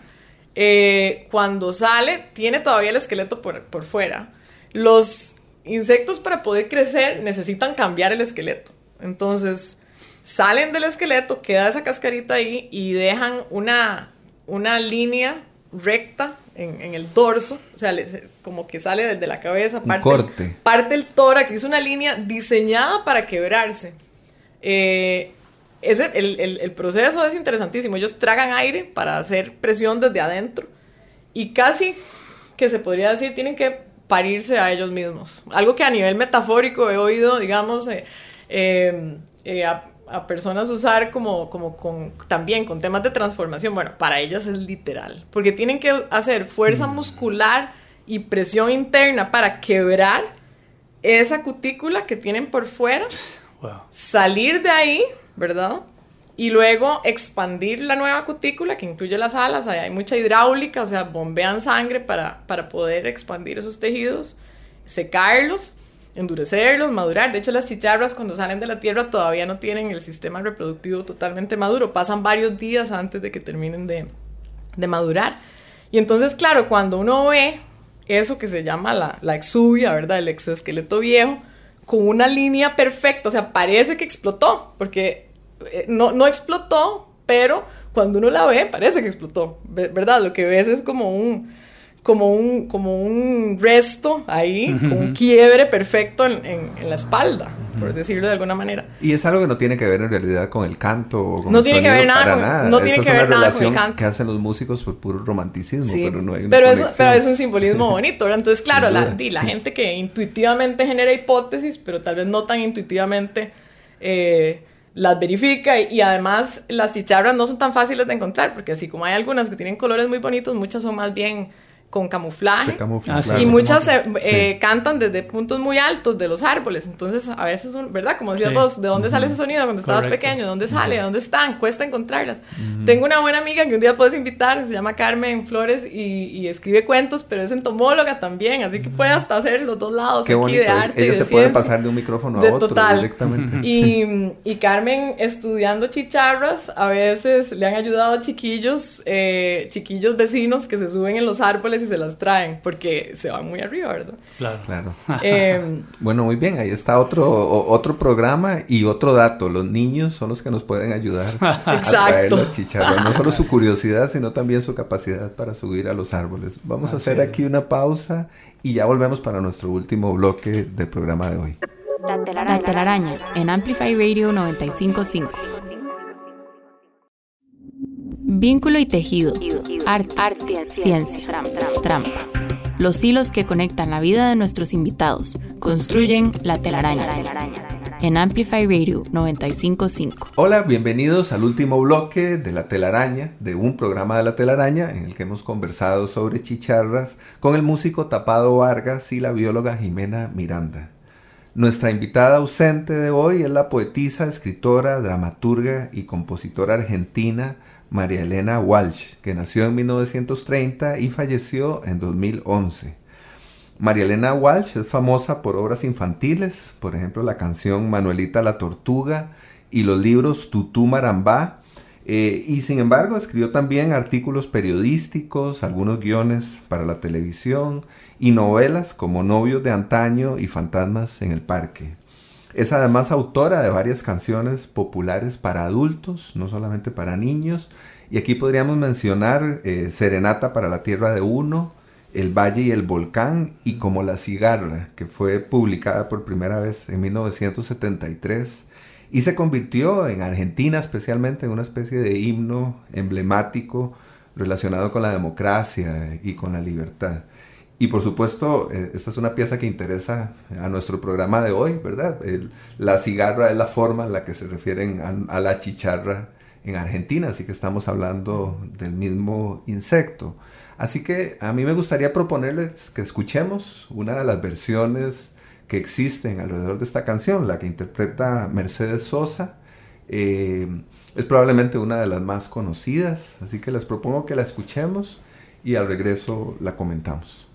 Speaker 3: Eh, cuando sale, tiene todavía el esqueleto por, por fuera. Los insectos para poder crecer necesitan cambiar el esqueleto. Entonces, salen del esqueleto, queda esa cascarita ahí y dejan una, una línea recta en, en, el dorso, o sea, como que sale desde la cabeza, parte,
Speaker 1: corte.
Speaker 3: parte el tórax, es una línea diseñada para quebrarse. Eh, ese, el, el, el, proceso es interesantísimo, ellos tragan aire para hacer presión desde adentro y casi que se podría decir tienen que parirse a ellos mismos. Algo que a nivel metafórico he oído, digamos, eh, eh, eh a, a, personas usar como, como con, también con temas de transformación. Bueno, para ellas es literal, porque tienen que hacer fuerza mm. muscular y presión interna para quebrar esa cutícula que tienen por fuera, wow. salir de ahí, ¿verdad? Y luego expandir la nueva cutícula que incluye las alas, ahí hay mucha hidráulica, o sea, bombean sangre para, para poder expandir esos tejidos, secarlos endurecerlos, madurar. De hecho, las chicharras cuando salen de la tierra todavía no tienen el sistema reproductivo totalmente maduro. Pasan varios días antes de que terminen de, de madurar. Y entonces, claro, cuando uno ve eso que se llama la, la exuvia, ¿verdad? El exoesqueleto viejo, con una línea perfecta, o sea, parece que explotó, porque eh, no, no explotó, pero cuando uno la ve, parece que explotó, ¿verdad? Lo que ves es como un como un, como un resto ahí, uh -huh. con un quiebre perfecto en, en, en la espalda, uh -huh. por decirlo de alguna manera.
Speaker 1: Y es algo que no tiene que ver en realidad con el canto o con
Speaker 3: no
Speaker 1: el
Speaker 3: tiene
Speaker 1: sonido,
Speaker 3: que ver nada
Speaker 1: para
Speaker 3: con,
Speaker 1: nada.
Speaker 3: No tiene
Speaker 1: Esa
Speaker 3: que
Speaker 1: es una
Speaker 3: ver nada
Speaker 1: relación
Speaker 3: con el canto.
Speaker 1: que hacen los músicos por puro romanticismo,
Speaker 3: Sí,
Speaker 1: pero no hay una
Speaker 3: pero, es un simbolismo bonito, ¿verdad? Entonces, claro, la, y la gente que intuitivamente genera hipótesis, pero tal vez no tan intuitivamente eh, las verifica y, y además las chicharras no son tan fáciles de encontrar, porque así como hay algunas que tienen colores muy bonitos, muchas son más bien con camuflaje.
Speaker 1: Se camufla,
Speaker 2: Ah, sí.
Speaker 3: Y muchas eh,
Speaker 1: Sí.
Speaker 3: eh, cantan desde puntos muy altos de los árboles. Entonces, a veces, un- ¿verdad? Como decías
Speaker 2: Sí.
Speaker 3: vos, ¿de dónde sale ese sonido cuando estabas
Speaker 2: Correcto.
Speaker 3: pequeño? ¿De dónde sale? ¿De dónde están? Cuesta encontrarlas. Tengo una buena amiga que un día puedes invitar, se llama Carmen Flores y, y escribe cuentos, pero es entomóloga también, así que puede hasta hacer los dos lados
Speaker 1: Qué
Speaker 3: aquí
Speaker 1: bonito.
Speaker 3: de arte. y
Speaker 1: Ella
Speaker 3: de
Speaker 1: se puede pasar de un micrófono
Speaker 3: De
Speaker 1: a otro
Speaker 3: total.
Speaker 1: directamente.
Speaker 3: Y, y Carmen, estudiando chicharras, a veces le han ayudado chiquillos, eh, chiquillos vecinos que se suben en los árboles se las traen, porque se van muy arriba, ¿verdad?
Speaker 2: Claro.
Speaker 1: Claro.
Speaker 3: Eh,
Speaker 1: Bueno, muy bien, ahí está otro, otro programa y otro dato. Los niños son los que nos pueden ayudar a traer las chicharras. No solo su curiosidad, sino también su capacidad para subir a los árboles. Vamos a hacer aquí una pausa y ya volvemos para nuestro último bloque del programa de hoy.
Speaker 5: La
Speaker 4: La
Speaker 5: telaraña.
Speaker 4: telaraña en Amplify Radio 955. Vínculo y tejido. Arte. Ciencia.
Speaker 5: Tram, tram.
Speaker 4: Trampa. Los hilos que conectan la vida de nuestros invitados construyen la telaraña. En Amplify Radio 955.
Speaker 1: Hola, bienvenidos al último bloque de La Telaraña, de un programa de La Telaraña en el que hemos conversado sobre chicharras con el músico Tapado Vargas y la bióloga Jimena Miranda. Nuestra invitada ausente de hoy es la poetisa, escritora, dramaturga y compositora argentina María Elena Walsh, que nació en 1930 y falleció en 2011. María Elena Walsh es famosa por obras infantiles, por ejemplo la canción Manuelita la Tortuga y los libros Tutú Marambá, eh, y sin embargo escribió también artículos periodísticos, algunos guiones para la televisión y novelas como Novios de Antaño y Fantasmas en el Parque. Es además autora de varias canciones populares para adultos, no solamente para niños, y aquí podríamos mencionar eh, Serenata para la Tierra de Uno, El Valle y el Volcán y Como la Cigarra, que fue publicada por primera vez en 1973 y se convirtió en Argentina especialmente en una especie de himno emblemático relacionado con la democracia y con la libertad. Y por supuesto, eh, esta es una pieza que interesa a nuestro programa de hoy, ¿verdad? La cigarra es la forma en la que se refieren a, a la chicharra en Argentina, así que estamos hablando del mismo insecto. Así que a mí me gustaría proponerles que escuchemos una de las versiones que existen alrededor de esta canción, la que interpreta Mercedes Sosa. Eh, es probablemente una de las más conocidas, así que les propongo que la escuchemos y al regreso la comentamos.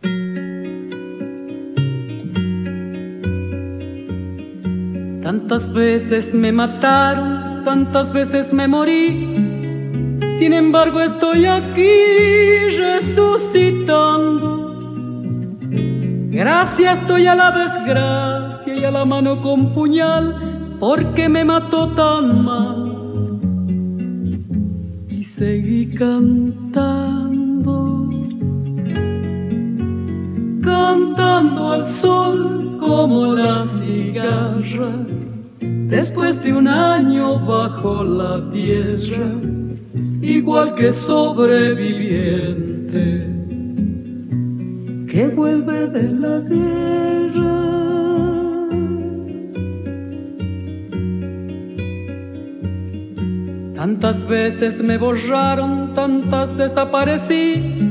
Speaker 6: Tantas veces me mataron, tantas veces me morí. Sin embargo estoy aquí resucitando. Gracias estoy a la desgracia y a la mano con puñal porque me mató tan mal. Y seguí cantando, cantando al sol como la cigarra. Después de un año bajo la tierra, igual que sobreviviente que vuelve de la guerra. Tantas veces me borraron, tantas desaparecí.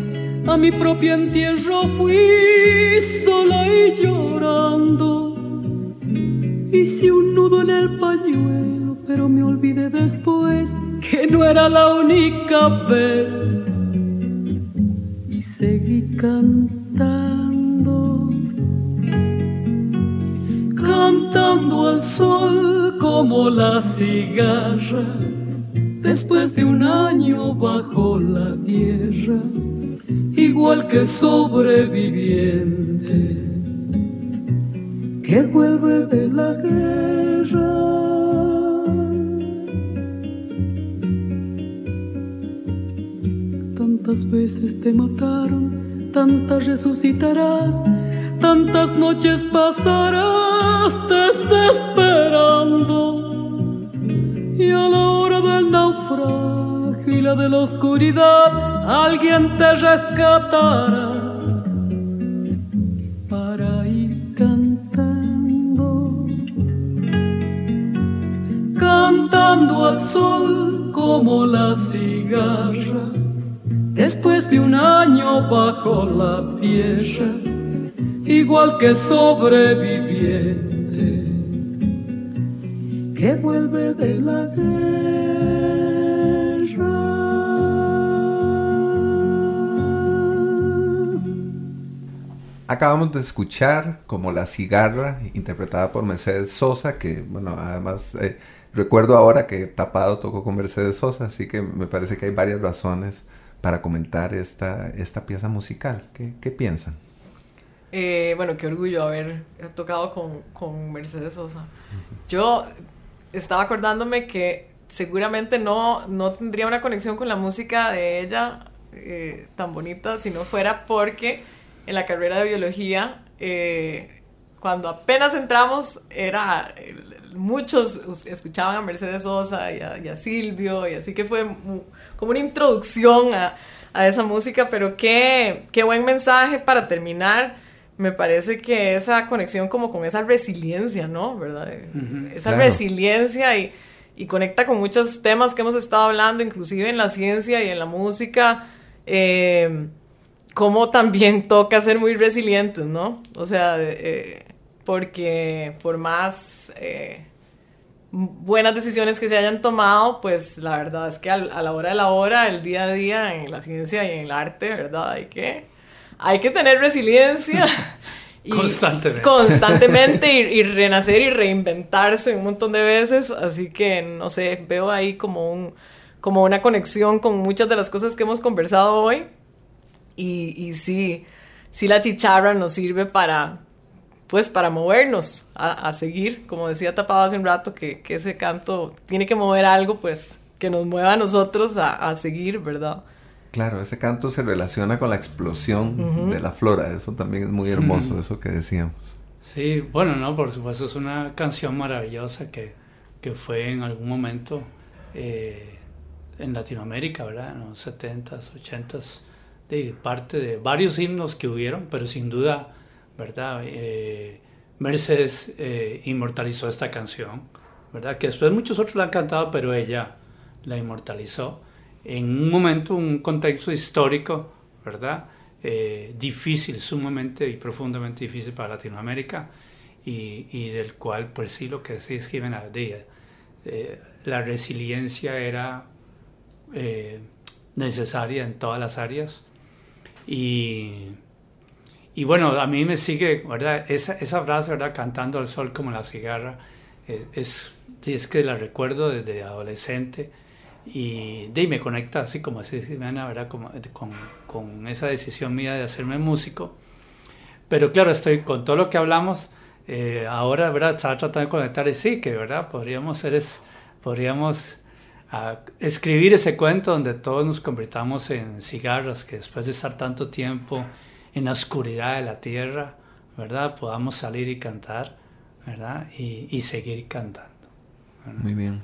Speaker 6: A mi propio entierro fui sola y llorando. Hice un nudo en el pañuelo, pero me olvidé después que no era la única vez. Y seguí cantando, cantando al sol como la cigarra, después de un año bajo la tierra, igual que sobreviviente que vuelve de la guerra. Tantas veces te mataron, tantas resucitarás, tantas noches pasarás desesperando. Y a la hora del naufragio y la de la oscuridad, alguien te rescatará para ir cantando, cantando al sol como la cigarra, después de un año bajo la tierra, igual que sobreviviente que vuelve de la guerra.
Speaker 1: Acabamos de escuchar como La Cigarra, interpretada por Mercedes Sosa, que, bueno, además eh, recuerdo ahora que Tapado tocó con Mercedes Sosa, así que me parece que hay varias razones para comentar esta, esta pieza musical. ¿Qué, qué piensan?
Speaker 3: Eh, bueno, qué orgullo haber tocado con, con Mercedes Sosa. Yo estaba acordándome que seguramente no, no tendría una conexión con la música de ella eh, tan bonita si no fuera porque en la carrera de biología, eh, cuando apenas entramos, era muchos escuchaban a Mercedes Sosa y a, y a, Silvio, y así que fue como una introducción a, a esa música, pero qué, qué buen mensaje para terminar me parece que esa conexión como con esa resiliencia, ¿no? ¿Verdad? esa
Speaker 1: claro.
Speaker 3: resiliencia y, y, conecta con muchos temas que hemos estado hablando, inclusive en la ciencia y en la música, eh, como también toca ser muy resilientes, ¿no? O sea, eh, porque por más eh, buenas decisiones que se hayan tomado, pues la verdad es que a, a la hora de la hora, el día a día, en la ciencia y en el arte, ¿verdad? Hay que hay que tener resiliencia.
Speaker 2: Y constantemente.
Speaker 3: Constantemente y, y, renacer y reinventarse un montón de veces. Así que, no sé, veo ahí como, un, como una conexión con muchas de las cosas que hemos conversado hoy. Y, y sí, sí la chicharra nos sirve para, pues, para movernos, a, a seguir. Como decía Tapado hace un rato, que, que, ese canto tiene que mover algo, pues, que nos mueva a nosotros a, a seguir, ¿verdad?
Speaker 1: Claro, ese canto se relaciona con la explosión uh -huh. de la flora, eso también es muy hermoso, uh -huh. eso que decíamos.
Speaker 2: Sí, bueno, no, por supuesto es una canción maravillosa que, que fue en algún momento eh, en Latinoamérica, ¿verdad? En los 70s, 80s, de parte de varios himnos que hubieron, pero sin duda, ¿verdad? Eh, Mercedes eh, inmortalizó esta canción, ¿verdad? Que después muchos otros la han cantado, pero ella la inmortalizó en un momento, un contexto histórico, ¿verdad? Eh, difícil, sumamente y profundamente difícil para Latinoamérica y, del cual, pues sí, lo que en la día, eh, la resiliencia era necesaria en todas las áreas y, y, bueno, a mí me sigue, ¿verdad? Esa, esa frase, ¿verdad? Cantando al sol como la cigarra, es, es que la recuerdo desde adolescente y de, me conecta así como así, ¿verdad? Como, con, con, esa decisión mía de hacerme músico. Pero claro, estoy con todo lo que hablamos, eh, ahora, ¿verdad? Estaba tratando de conectar y sí, que, ¿verdad? Podríamos ser, es, podríamos uh, escribir ese cuento donde todos nos convirtamos en cigarras, que después de estar tanto tiempo en la oscuridad de la tierra, ¿verdad? Podamos salir y cantar, ¿verdad? Y, seguir cantando.
Speaker 1: Muy bien.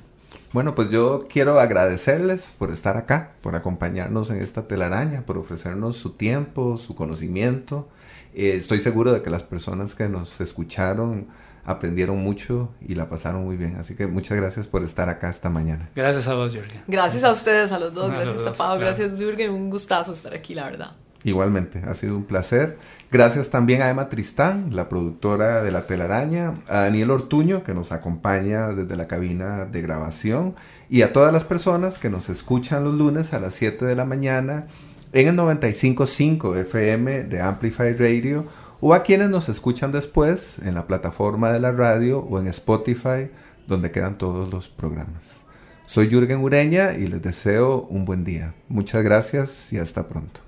Speaker 1: Bueno, pues yo quiero agradecerles por estar acá, por acompañarnos en esta telaraña, por ofrecernos su tiempo, su conocimiento. Eh, estoy seguro de que las personas que nos escucharon aprendieron mucho y la pasaron muy bien. Así que muchas gracias por estar acá esta mañana.
Speaker 2: Gracias a vos, Jürgen.
Speaker 3: Gracias a ustedes, a los dos.
Speaker 2: A
Speaker 3: gracias,
Speaker 2: los dos,
Speaker 3: Tapado.
Speaker 2: claro.
Speaker 3: Gracias, Jürgen. Un gustazo estar aquí, la verdad.
Speaker 1: Igualmente, ha sido un placer. Gracias también a Emma Tristán, la productora de La Telaraña, a Daniel Ortuño, que nos acompaña desde la cabina de grabación, y a todas las personas que nos escuchan los lunes a las 7 de la mañana en el 95.5 FM de Amplify Radio, o a quienes nos escuchan después en la plataforma de la radio o en Spotify, donde quedan todos los programas. Soy Jürgen Ureña y les deseo un buen día. Muchas gracias y hasta pronto.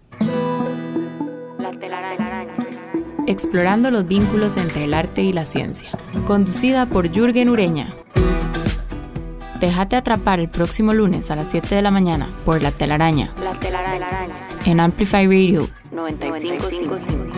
Speaker 4: Explorando los vínculos entre el arte y la ciencia. Conducida por Jürgen Ureña. Déjate atrapar el próximo lunes a las 7 de la mañana por La Telaraña.
Speaker 5: La telaraña.
Speaker 4: En Amplify Radio.
Speaker 5: 95.5.